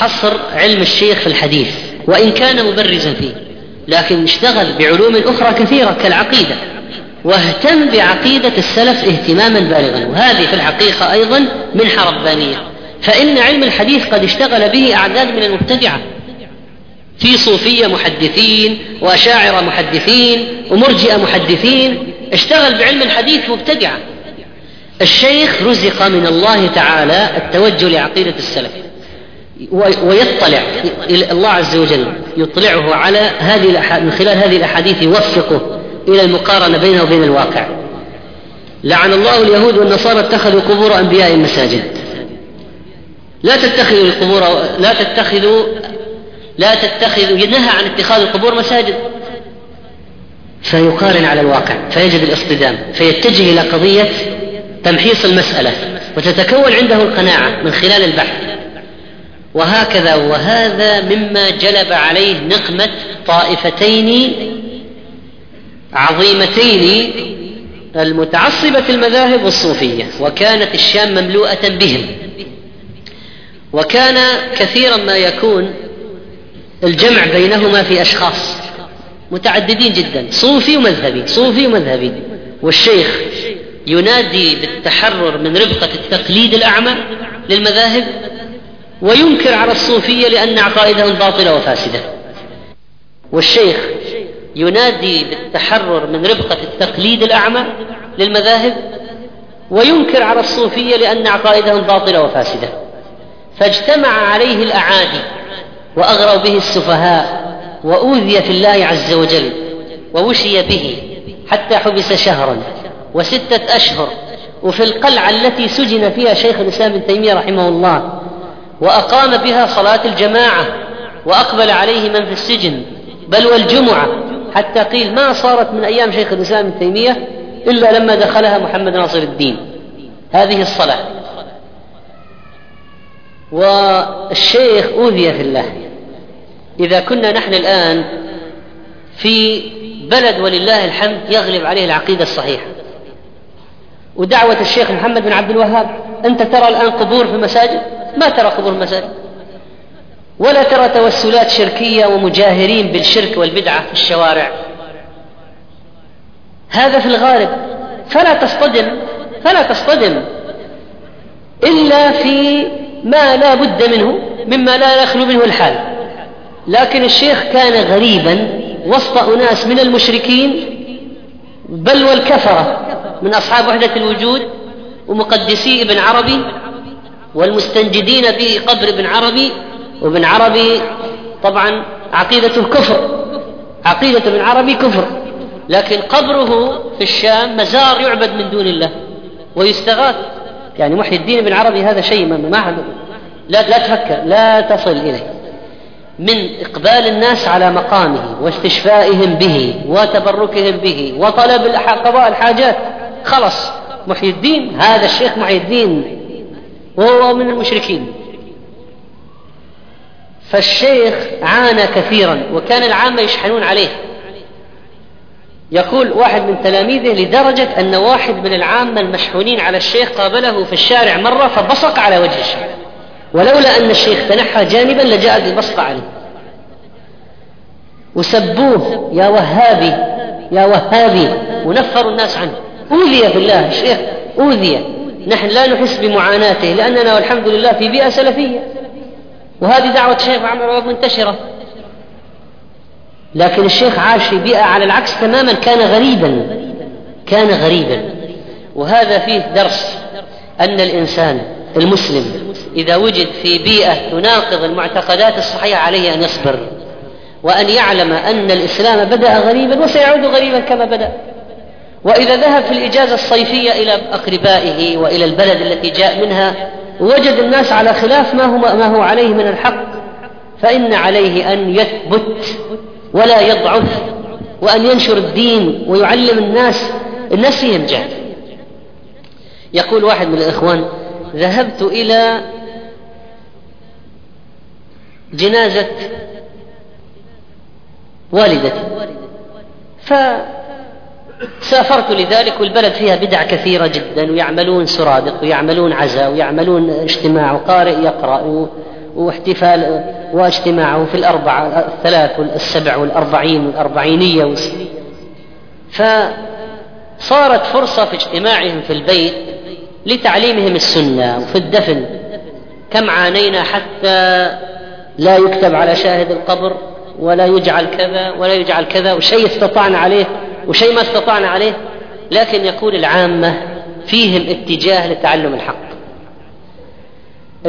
Speaker 2: حصر علم الشيخ في الحديث وإن كان مبرزا فيه لكن اشتغل بعلوم أخرى كثيرة كالعقيدة. واهتم بعقيدة السلف اهتماما بالغا وهذه في الحقيقة أيضا منحة ربانية فإن علم الحديث قد اشتغل به أعداد من المبتدعة. في صوفية محدثين وأشاعرة محدثين ومرجئة محدثين اشتغل بعلم الحديث مبتدعة. الشيخ رزق من الله تعالى التوجه لعقيدة السلف. ويطلع الله عز وجل يطلعه على هذه من خلال هذه الأحاديث يوفقه. إلى المقارنة بينه وبين الواقع. لعن الله اليهود والنصارى اتخذوا قبور أنبياء مساجد لا تتخذوا القبور لا تتخذوا لا تتخذوا نهى عن اتخاذ القبور مساجد. فيقارن على الواقع فيجد الاصطدام فيتجه إلى قضية تمحيص المسألة وتتكون عنده القناعة من خلال البحث. وهكذا وهذا مما جلب عليه نقمة طائفتين عظيمتين المتعصبة المذاهب والصوفية وكانت الشام مملوءة بهم. وكان كثيرا ما يكون الجمع بينهما في أشخاص متعددين جدا صوفي ومذهبي صوفي ومذهبي. والشيخ ينادي بالتحرر من ربقة التقليد الأعمى للمذاهب وينكر على الصوفية لأن عقائدهم باطلة وفاسدة. والشيخ ينادي بالتحرر من ربقة التقليد الأعمى للمذاهب وينكر على الصوفية لأن عقائدهم باطلة وفاسدة. فاجتمع عليه الأعادي وأغروا به السفهاء وأوذي في الله عز وجل ووشي به حتى حبس شهرا وستة أشهر. وفي القلعة التي سجن فيها شيخ الإسلام ابن تيمية رحمه الله وأقام بها صلاة الجماعة وأقبل عليه من في السجن بل والجمعة حتى قيل ما صارت من أيام شيخ الإسلام ابن تيمية إلا لما دخلها محمد ناصر الدين. هذه الصلاة. والشيخ أوذي في الله. إذا كنا نحن الآن في بلد ولله الحمد يغلب عليه العقيدة الصحيحة. ودعوة الشيخ محمد بن عبد الوهاب أنت ترى الآن قبور في المساجد؟ ما ترى قبور في المساجد؟ ولا ترى توسلات شركية ومجاهرين بالشرك والبدعة في الشوارع. هذا في الغالب. فلا تصطدم. فلا تصطدم. إلا في ما لا بد منه مما لا يخلو منه الحال. لكن الشيخ كان غريبا وسط أناس من المشركين بل والكفرة من أصحاب وحدة الوجود ومقدسي ابن عربي والمستنجدين بقبر ابن عربي وابن عربي طبعا عقيدته كفر عقيدة ابن عربي كفر. لكن قبره في الشام مزار يعبد من دون الله ويستغاث. يعني محي الدين ابن عربي هذا شيء ما, ما لا لا تفكر لا تصل إليه. من إقبال الناس على مقامه واستشفائهم به وتبركهم به وطلب قضاء الحاجات. خلص محي الدين هذا الشيخ محي الدين. وهو من المشركين. فالشيخ عانى كثيرا وكان العامة يشحنون عليه. يقول واحد من تلاميذه لدرجة أن واحد من العامة المشحونين على الشيخ قابله في الشارع مرة فبصق على وجه الشيخ. ولولا أن الشيخ تنحى جانبا لجاءت البصقة عليه. وسبوه يا وهابي يا وهابي ونفروا الناس عنه. أوذي بالله الشيخ أوذي. نحن لا نحس بمعاناته لأننا والحمد لله في بيئة سلفية. وهذه دعوة الشيخ محمد منتشرة. لكن الشيخ عاش في بيئة على العكس تماما كان غريبا كان غريبا. وهذا فيه درس أن الإنسان المسلم إذا وجد في بيئة تناقض المعتقدات الصحيحة عليه أن يصبر وأن يعلم أن الإسلام بدأ غريبا وسيعود غريبا كما بدأ. وإذا ذهب في الإجازة الصيفية إلى أقربائه وإلى البلد التي جاء منها وجد الناس على خلاف ما هو ما هو عليه من الحق. فإن عليه أن يثبت ولا يضعف وأن ينشر الدين ويعلم الناس الناس فيهم جهل يقول واحد من الإخوان ذهبت إلى جنازة والدتي. فسافرت لذلك والبلد فيها بدع كثيرة جدا ويعملون سرادق ويعملون عزاء ويعملون اجتماع وقارئ يقرأ واحتفال واجتماع في الأربعة الثلاث والسبع والأربعين والأربعينية فصارت فرصة في اجتماعهم في البيت لتعليمهم السنة وفي الدفن. كم عانينا حتى لا يكتب على شاهد القبر ولا يجعل كذا ولا يجعل كذا وشيء استطعنا عليه وشيء ما استطعنا عليه لكن يقول العامة فيهم اتجاه لتعلم الحق.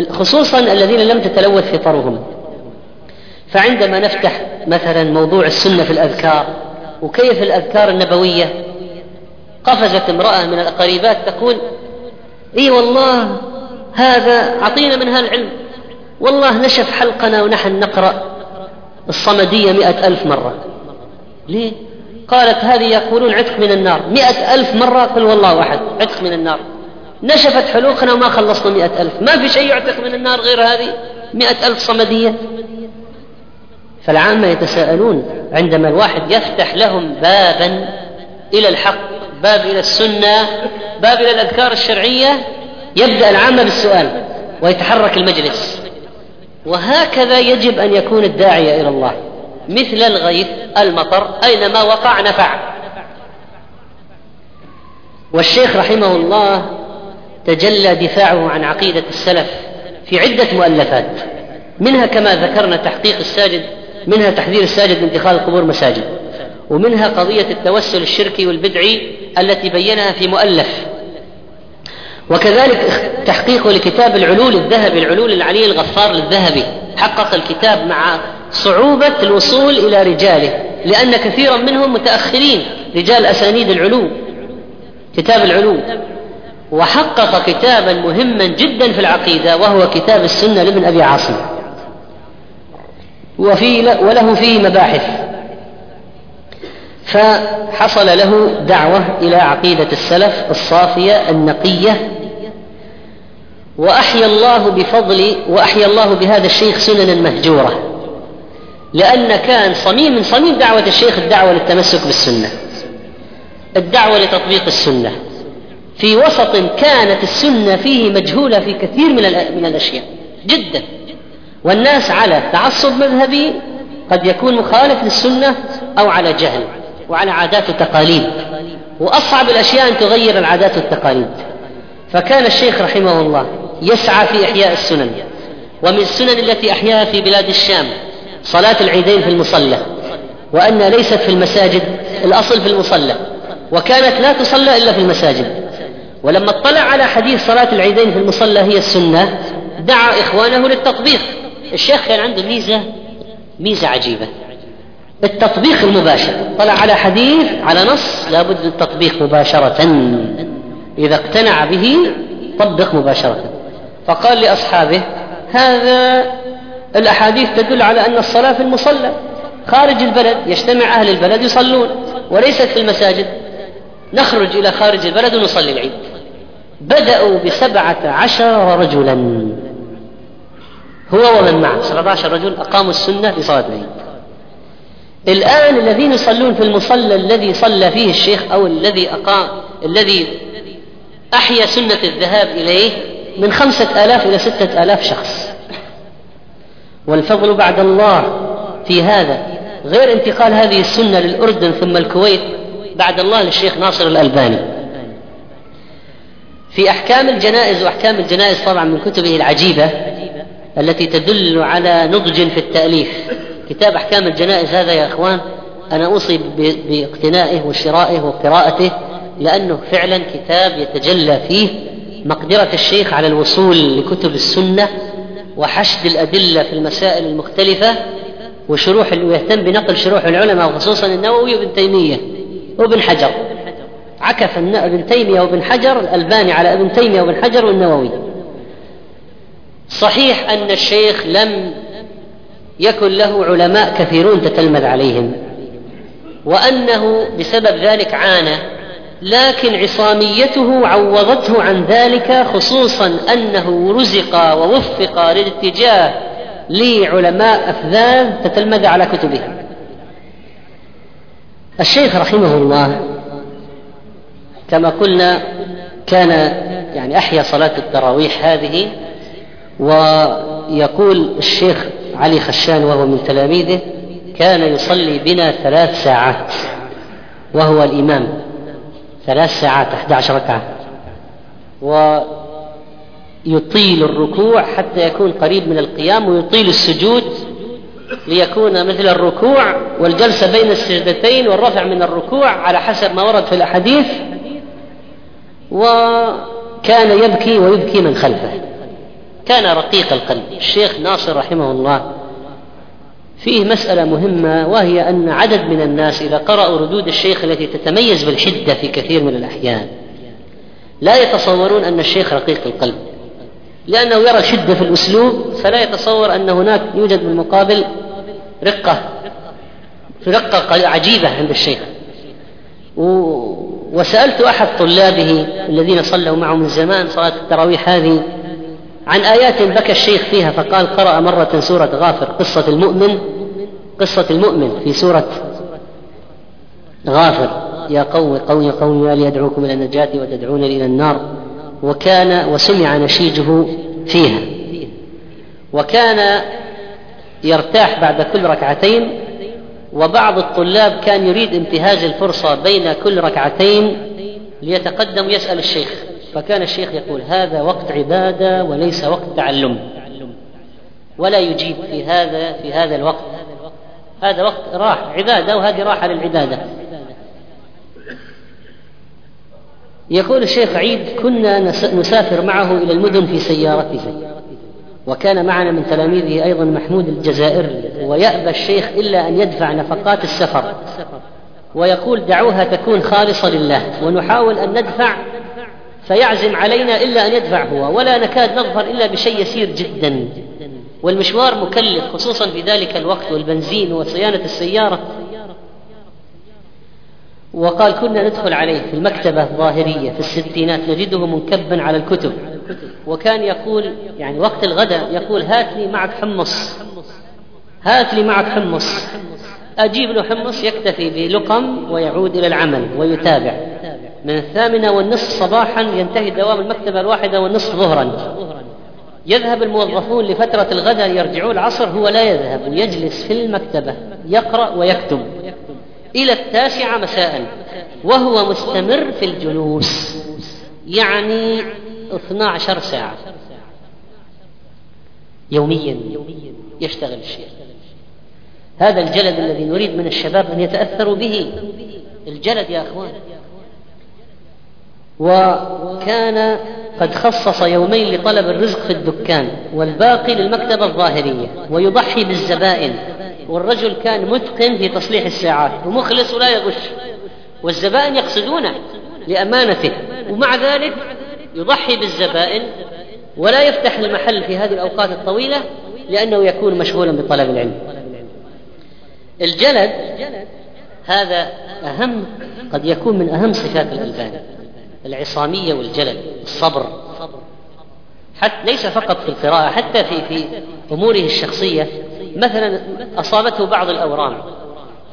Speaker 2: خصوصا الذين لم تتلوث فطرهم. فعندما نفتح مثلا موضوع السنة في الأذكار وكيف الأذكار النبوية قفزت امرأة من القريبات تقول إي والله هذا أعطينا من هالعلم والله نشف حلقنا ونحن نقرأ الصمدية مئة ألف مرة. ليه؟ قالت هذه يقولون عتق من النار. مئة ألف مرة قل والله أحد عتق من النار. نشفت حلوقنا وما خلصنا مئة ألف. ما في شيء يعتق من النار غير هذه؟ مئة ألف صمدية. فالعامة يتساءلون عندما الواحد يفتح لهم بابا إلى الحق باب إلى السنة باب إلى الأذكار الشرعية يبدأ العامة بالسؤال ويتحرك المجلس. وهكذا يجب أن يكون الداعية إلى الله. مثل الغيث المطر أينما وقع نفع. والشيخ رحمه الله تجلى دفاعه عن عقيدة السلف في عدة مؤلفات منها كما ذكرنا تحقيق الساجد منها تحذير الساجد من اتخاذ القبور مساجد ومنها قضية التوسل الشركي والبدعي التي بينها في مؤلف. وكذلك تحقيقه لكتاب العلول الذهبي العلول العلي الغفار للذهبي حقق الكتاب مع صعوبة الوصول إلى رجاله لأن كثيرا منهم متأخرين رجال أسانيد العلو كتاب العلو وحقق كتابا مهما جدا في العقيدة وهو كتاب السنة لابن أبي عاصم. وفي وله فيه مباحث. فحصل له دعوة إلى عقيدة السلف الصافية النقية. وأحيا الله بفضل وأحيا الله بهذا الشيخ سننا مهجورة. لأن كان صميم من صميم دعوة الشيخ الدعوة للتمسك بالسنة. الدعوة لتطبيق السنة. في وسط كانت السنة فيه مجهولة في كثير من من الأشياء. جدا. والناس على تعصب مذهبي قد يكون مخالف للسنة أو على جهل وعلى عادات وتقاليد. وأصعب الأشياء أن تغير العادات والتقاليد. فكان الشيخ رحمه الله يسعى في إحياء السنن. ومن السنن التي أحياها في بلاد الشام. صلاة العيدين في المصلى وأن ليست في المساجد الأصل في المصلى وكانت لا تصلى إلا في المساجد. ولما اطلع على حديث صلاة العيدين في المصلى هي السنة دعا إخوانه للتطبيق. الشيخ كان عنده ميزة ميزة عجيبة. التطبيق المباشر. طلع على حديث على نص لابد من التطبيق مباشرة. إذا اقتنع به طبق مباشرة. فقال لأصحابه هذا الأحاديث تدل على أن الصلاة في المصلى خارج البلد يجتمع أهل البلد يصلون وليست في المساجد. نخرج إلى خارج البلد ونصلي العيد. بدأوا بسبعة عشر رجلا. هو ومن معه. 17 رجل أقاموا السنة لصلاة العيد. الآن الذين يصلون في المصلى الذي صلى فيه الشيخ أو الذي أقام الذي أحيا سنة الذهاب إليه من خمسة آلاف إلى ستة آلاف شخص. والفضل بعد الله في هذا. غير انتقال هذه السنة للأردن ثم الكويت بعد الله للشيخ ناصر الألباني. في أحكام الجنائز وأحكام الجنائز طبعا من كتبه العجيبة التي تدل على نضج في التأليف. كتاب أحكام الجنائز هذا يا إخوان أنا أوصي باقتنائه وشرائه وقراءته لأنه فعلا كتاب يتجلى فيه مقدرة الشيخ على الوصول لكتب السنة وحشد الأدلة في المسائل المختلفة وشروح ويهتم بنقل شروح العلماء وخصوصا النووي وابن تيمية وابن حجر. عكف ابن تيمية وابن حجر الألباني على ابن تيمية وابن حجر والنووي. صحيح أن الشيخ لم يكن له علماء كثيرون تتلمذ عليهم وأنه بسبب ذلك عانى لكن عصاميته عوضته عن ذلك خصوصا أنه رزق ووفق للاتجاه لعلماء أفذاذ تتلمذ على كتبه الشيخ رحمه الله كما قلنا كان يعني أحيا صلاة التراويح هذه ويقول الشيخ علي خشان وهو من تلاميذه كان يصلي بنا ثلاث ساعات وهو الإمام. ثلاث ساعات 11 ركعة. ويطيل الركوع حتى يكون قريب من القيام ويطيل السجود ليكون مثل الركوع والجلسة بين السجدتين والرفع من الركوع على حسب ما ورد في الأحاديث. وكان يبكي ويبكي من خلفه. كان رقيق القلب. الشيخ ناصر رحمه الله فيه مسألة مهمة وهي أن عدد من الناس إذا قرأوا ردود الشيخ التي تتميز بالحدة في كثير من الأحيان لا يتصورون أن الشيخ رقيق القلب. لأنه يرى الشدة في الأسلوب فلا يتصور أن هناك يوجد بالمقابل رقة رقة عجيبة عند الشيخ. وسألت أحد طلابه الذين صلوا معه من زمان صلاة التراويح هذه عن آيات بكى الشيخ فيها فقال قرأ مرة سورة غافر قصة المؤمن قصة المؤمن في سورة غافر. يا قوم قوم قوم يا ليدعوكم إلى النجاة وتدعونني إلى النار. وكان وسمع نشيجه فيها. وكان يرتاح بعد كل ركعتين وبعض الطلاب كان يريد انتهاز الفرصة بين كل ركعتين ليتقدم يسأل الشيخ. فكان الشيخ يقول هذا وقت عبادة وليس وقت تعلم. ولا يجيب في هذا في هذا الوقت. هذا وقت راح عبادة وهذه راحة للعبادة. يقول الشيخ عيد كنا نسافر معه إلى المدن في سيارته. وكان معنا من تلاميذه أيضا محمود الجزائري ويأبى الشيخ إلا أن يدفع نفقات السفر. ويقول دعوها تكون خالصة لله ونحاول أن ندفع فيعزم علينا إلا أن يدفع هو ولا نكاد نظفر إلا بشيء يسير جدا. والمشوار مكلف خصوصا في ذلك الوقت والبنزين وصيانة السيارة. وقال كنا ندخل عليه في المكتبة الظاهرية في الستينات نجده منكبا على الكتب. وكان يقول يعني وقت الغداء يقول هات لي معك حمص هات لي معك حمص. أجيب له حمص يكتفي بلقم ويعود إلى العمل ويتابع. من الثامنة والنصف صباحا ينتهي دوام المكتبة الواحدة والنصف ظهرا. يذهب الموظفون لفترة الغداء يرجعون العصر هو لا يذهب يجلس في المكتبة يقرأ ويكتب إلى التاسعة مساء وهو مستمر في الجلوس يعني 12 ساعة. يوميا يشتغل الشيخ. هذا الجلد الذي نريد من الشباب أن يتأثروا به. الجلد يا أخوان. وكان قد خصص يومين لطلب الرزق في الدكان والباقي للمكتبة الظاهرية ويضحي بالزبائن. والرجل كان متقن في تصليح الساعات ومخلص ولا يغش. والزبائن يقصدونه لأمانته ومع ذلك يضحي بالزبائن ولا يفتح المحل في هذه الأوقات الطويلة لأنه يكون مشغولا بطلب العلم. الجلد هذا أهم قد يكون من أهم صفات الألبان. العصامية والجلد الصبر. حتى ليس فقط في القراءة حتى في في أموره الشخصية. مثلا أصابته بعض الأورام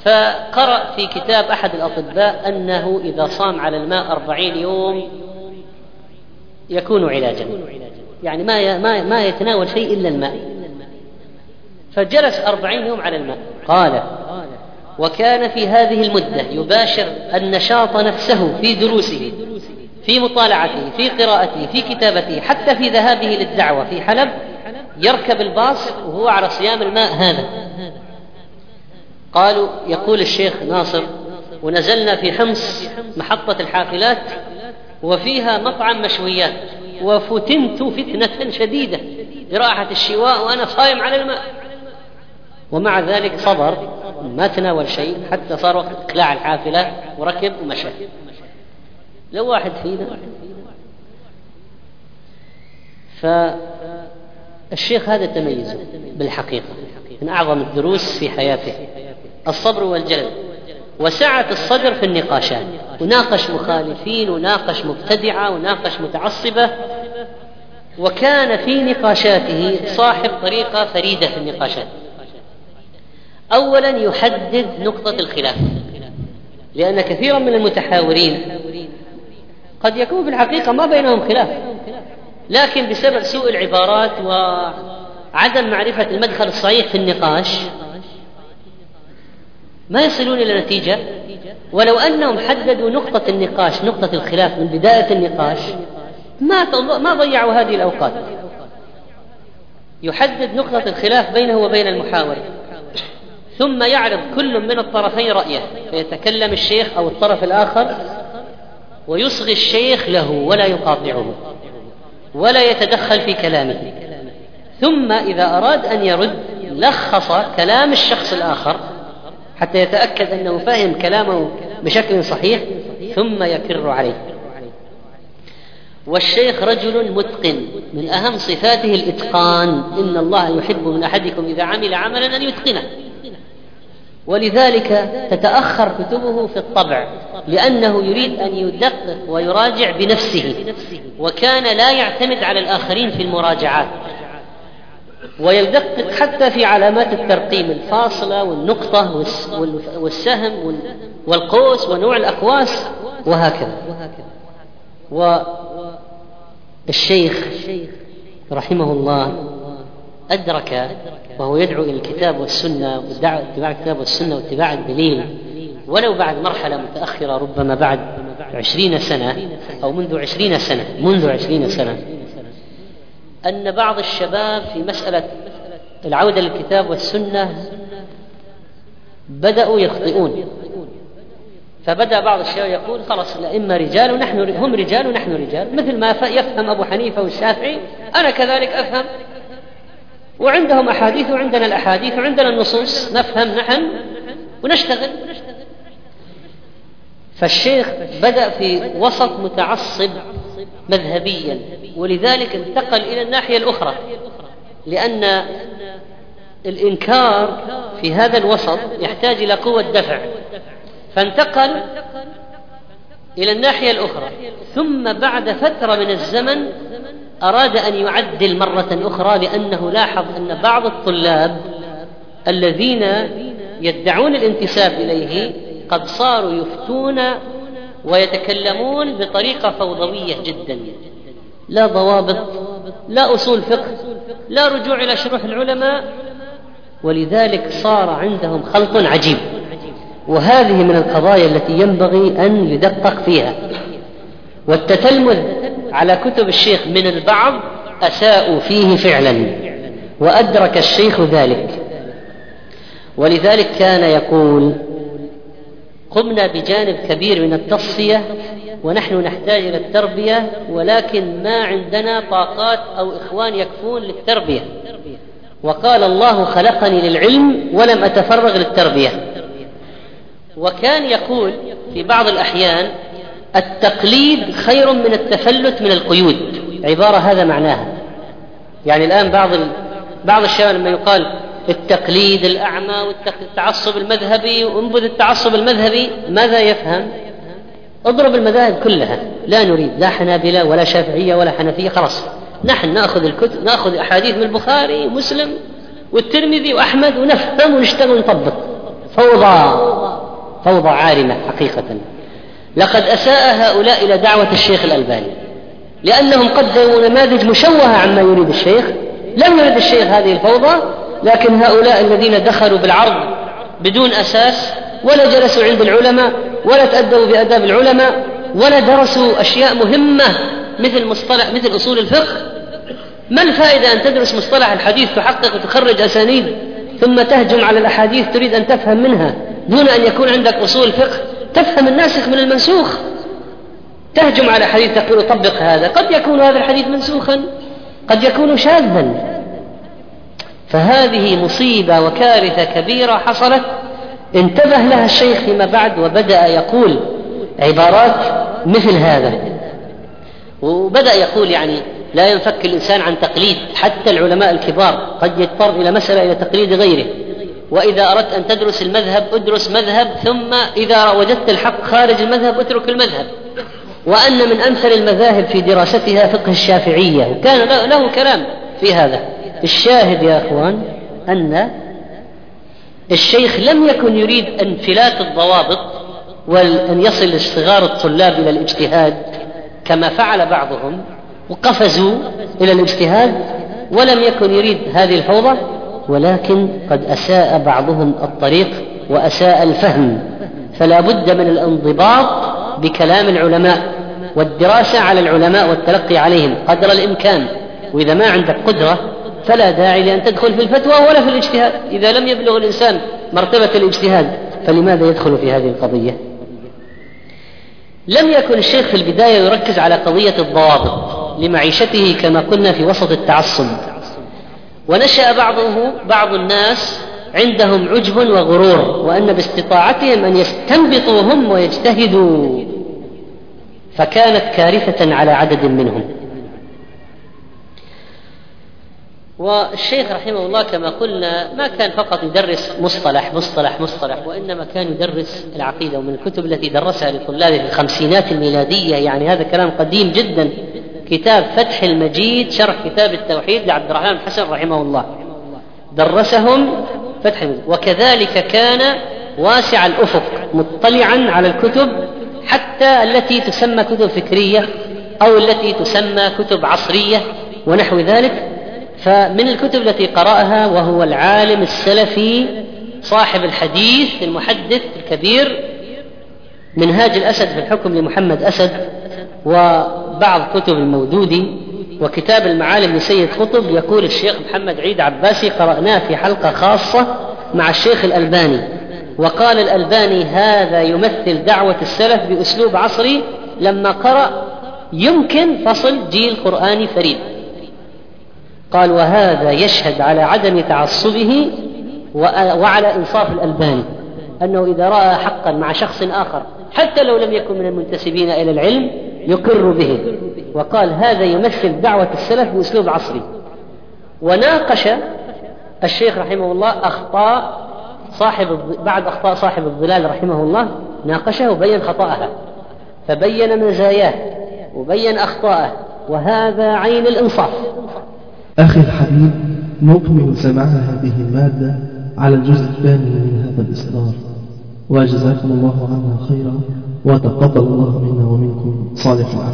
Speaker 2: فقرأ في كتاب أحد الأطباء أنه إذا صام على الماء أربعين يوم يكون علاجا. يعني ما ما ما يتناول شيء إلا الماء. فجلس أربعين يوم على الماء. قال وكان في هذه المدة يباشر النشاط نفسه في دروسه. في مطالعته في قراءته في كتابته حتى في ذهابه للدعوة في حلب يركب الباص وهو على صيام الماء هذا. قالوا يقول الشيخ ناصر ونزلنا في حمص محطة الحافلات وفيها مطعم مشويات وفتنت فتنة شديدة برائحة الشواء وأنا صايم على الماء. ومع ذلك صبر ما تناول شيء حتى صار وقت إقلاع الحافلة وركب ومشى. لو واحد فينا. فالشيخ هذا تميز بالحقيقة من أعظم الدروس في حياته الصبر والجلد وسعة الصدر في النقاشات. وناقش مخالفين وناقش مبتدعة وناقش متعصبة. وكان في نقاشاته صاحب طريقة فريدة في النقاشات. أولا يحدد نقطة الخلاف لأن كثيرا من المتحاورين قد يكون في الحقيقة ما بينهم خلاف. لكن بسبب سوء العبارات وعدم معرفة المدخل الصحيح في النقاش ما يصلون إلى نتيجة؟ ولو أنهم حددوا نقطة النقاش نقطة الخلاف من بداية النقاش ما ما ضيعوا هذه الأوقات. يحدد نقطة الخلاف بينه وبين المحاور. ثم يعرض كل من الطرفين رأيه. فيتكلم الشيخ أو الطرف الآخر ويصغي الشيخ له ولا يقاطعه ولا يتدخل في كلامه. ثم إذا أراد أن يرد لخص كلام الشخص الآخر حتى يتأكد أنه فهم كلامه بشكل صحيح ثم يكر عليه. والشيخ رجل متقن من أهم صفاته الإتقان. إن الله يحب من أحدكم إذا عمل عملا أن يتقنه. ولذلك تتأخر كتبه في الطبع لأنه يريد أن يدقق ويراجع بنفسه وكان لا يعتمد على الآخرين في المراجعات ويدقق حتى في علامات الترقيم الفاصلة والنقطة والسهم والقوس ونوع الأقواس وهكذا. والشيخ رحمه الله أدرك وهو يدعو إلى الكتاب والسنة واتباع الكتاب والسنة واتباع الدليل. ولو بعد مرحلة متأخرة ربما بعد عشرين سنة أو منذ عشرين سنة منذ عشرين سنة أن بعض الشباب في مسألة العودة للكتاب والسنة بدأوا يخطئون. فبدأ بعض الشباب يقول خلاص الأئمة رجال ونحن هم رجال ونحن رجال مثل ما يفهم أبو حنيفة والشافعي أنا كذلك أفهم وعندهم أحاديث وعندنا الأحاديث وعندنا النصوص. نفهم نحن ونشتغل. فالشيخ بدأ في وسط متعصب مذهبيا ولذلك انتقل إلى الناحية الأخرى لأن الإنكار في هذا الوسط يحتاج إلى قوة دفع. فانتقل إلى الناحية الأخرى. ثم بعد فترة من الزمن أراد أن يعدل مرة أخرى لأنه لاحظ أن بعض الطلاب الذين يدعون الانتساب إليه قد صاروا يفتون ويتكلمون بطريقة فوضوية جدا. لا ضوابط لا أصول فقه لا رجوع إلى شروح العلماء. ولذلك صار عندهم خلط عجيب. وهذه من القضايا التي ينبغي أن يدقق فيها. والتتلمذ على كتب الشيخ من البعض أساءوا فيه فعلا وأدرك الشيخ ذلك. ولذلك كان يقول قمنا بجانب كبير من التصفية ونحن نحتاج إلى التربية ولكن ما عندنا طاقات أو إخوان يكفون للتربية. وقال الله خلقني للعلم ولم أتفرغ للتربية. وكان يقول في بعض الأحيان التقليد خير من التفلت من القيود. عبارة هذا معناها. يعني الآن بعض. بعض الشباب لما يقال التقليد الأعمى والتعصب المذهبي وانبذ التعصب المذهبي ماذا يفهم؟ اضرب المذاهب كلها. لا نريد لا حنابلة ولا شافعية ولا حنفية خلاص. نحن نأخذ الكتب نأخذ أحاديث من البخاري ومسلم والترمذي وأحمد ونفهم ونشتغل ونطبق. فوضى. فوضى عارمة حقيقة. لقد أساء هؤلاء إلى دعوة الشيخ الألباني لأنهم قدموا نماذج مشوهة عما يريد الشيخ لم يرد الشيخ هذه الفوضى لكن هؤلاء الذين دخلوا بالعرض بدون أساس ولا جلسوا عند العلماء ولا تأدبوا بآداب العلماء ولا درسوا أشياء مهمة مثل مصطلح مثل أصول الفقه. ما الفائدة أن تدرس مصطلح الحديث تحقق وتخرج أسانيد ثم تهجم على الأحاديث تريد أن تفهم منها دون أن يكون عندك أصول فقه؟ تفهم الناسخ من المنسوخ. تهجم على حديث تقول طبق هذا. قد يكون هذا الحديث منسوخا. قد يكون شاذا. فهذه مصيبة وكارثة كبيرة حصلت. انتبه لها الشيخ فيما بعد وبدأ يقول عبارات مثل هذا. وبدأ يقول يعني لا ينفك الإنسان عن تقليد. حتى العلماء الكبار قد يضطر إلى مسألة إلى تقليد غيره. وإذا أردت أن تدرس المذهب أدرس مذهب ثم إذا وجدت الحق خارج المذهب أترك المذهب. وأن من أمثل المذاهب في دراستها فقه الشافعية. وكان له كلام في هذا. الشاهد يا أخوان أن الشيخ لم يكن يريد انفلات الضوابط وأن يصل صغار الطلاب إلى الاجتهاد كما فعل بعضهم وقفزوا إلى الاجتهاد ولم يكن يريد هذه الفوضى. ولكن قد أساء بعضهم الطريق وأساء الفهم فلا بد من الانضباط بكلام العلماء والدراسة على العلماء والتلقي عليهم قدر الإمكان وإذا ما عندك قدرة فلا داعي لأن تدخل في الفتوى ولا في الاجتهاد. إذا لم يبلغ الإنسان مرتبة الاجتهاد فلماذا يدخل في هذه القضية؟ لم يكن الشيخ في البداية يركز على قضية الضوابط لمعيشته كما قلنا في وسط التعصب. ونشأ بعضه بعض الناس عندهم عجب وغرور وأن باستطاعتهم أن يستنبطوا هم ويجتهدوا. فكانت كارثة على عدد منهم. والشيخ رحمه الله كما قلنا ما كان فقط يدرس مصطلح مصطلح مصطلح وإنما كان يدرس العقيدة. ومن الكتب التي درسها لطلابه في الخمسينات الميلادية يعني هذا كلام قديم جدا. كتاب فتح المجيد شرح كتاب التوحيد لعبد الرحمن حسن رحمه الله. درسهم فتح المجيد. وكذلك كان واسع الأفق مطلعا على الكتب حتى التي تسمى كتب فكرية أو التي تسمى كتب عصرية ونحو ذلك. فمن الكتب التي قرأها وهو العالم السلفي صاحب الحديث المحدث الكبير منهاج الأسد في الحكم لمحمد أسد. وبعض كتب المودودي وكتاب المعالم لسيد قطب يقول الشيخ محمد عيد عباسي قرأناه في حلقة خاصة مع الشيخ الألباني. وقال الألباني هذا يمثل دعوة السلف بأسلوب عصري لما قرأ يمكن فصل جيل قرآني فريد. قال وهذا يشهد على عدم تعصبه وعلى إنصاف الألباني. أنه إذا رأى حقا مع شخص آخر حتى لو لم يكن من المنتسبين إلى العلم يقر به. وقال هذا يمثل دعوة السلف بأسلوب عصري. وناقش الشيخ رحمه الله أخطاء صاحب بعد أخطاء صاحب الظلال رحمه الله ناقشه وبين خطأها. فبين مزاياه وبين أخطاءه وهذا عين الإنصاف.
Speaker 1: أخي الحبيب نكمل سماع هذه المادة على الجزء الثاني من هذا الإصدار وجزاكم الله عنا خيرا. وتقبل الله منا ومنكم صالح الأعمال.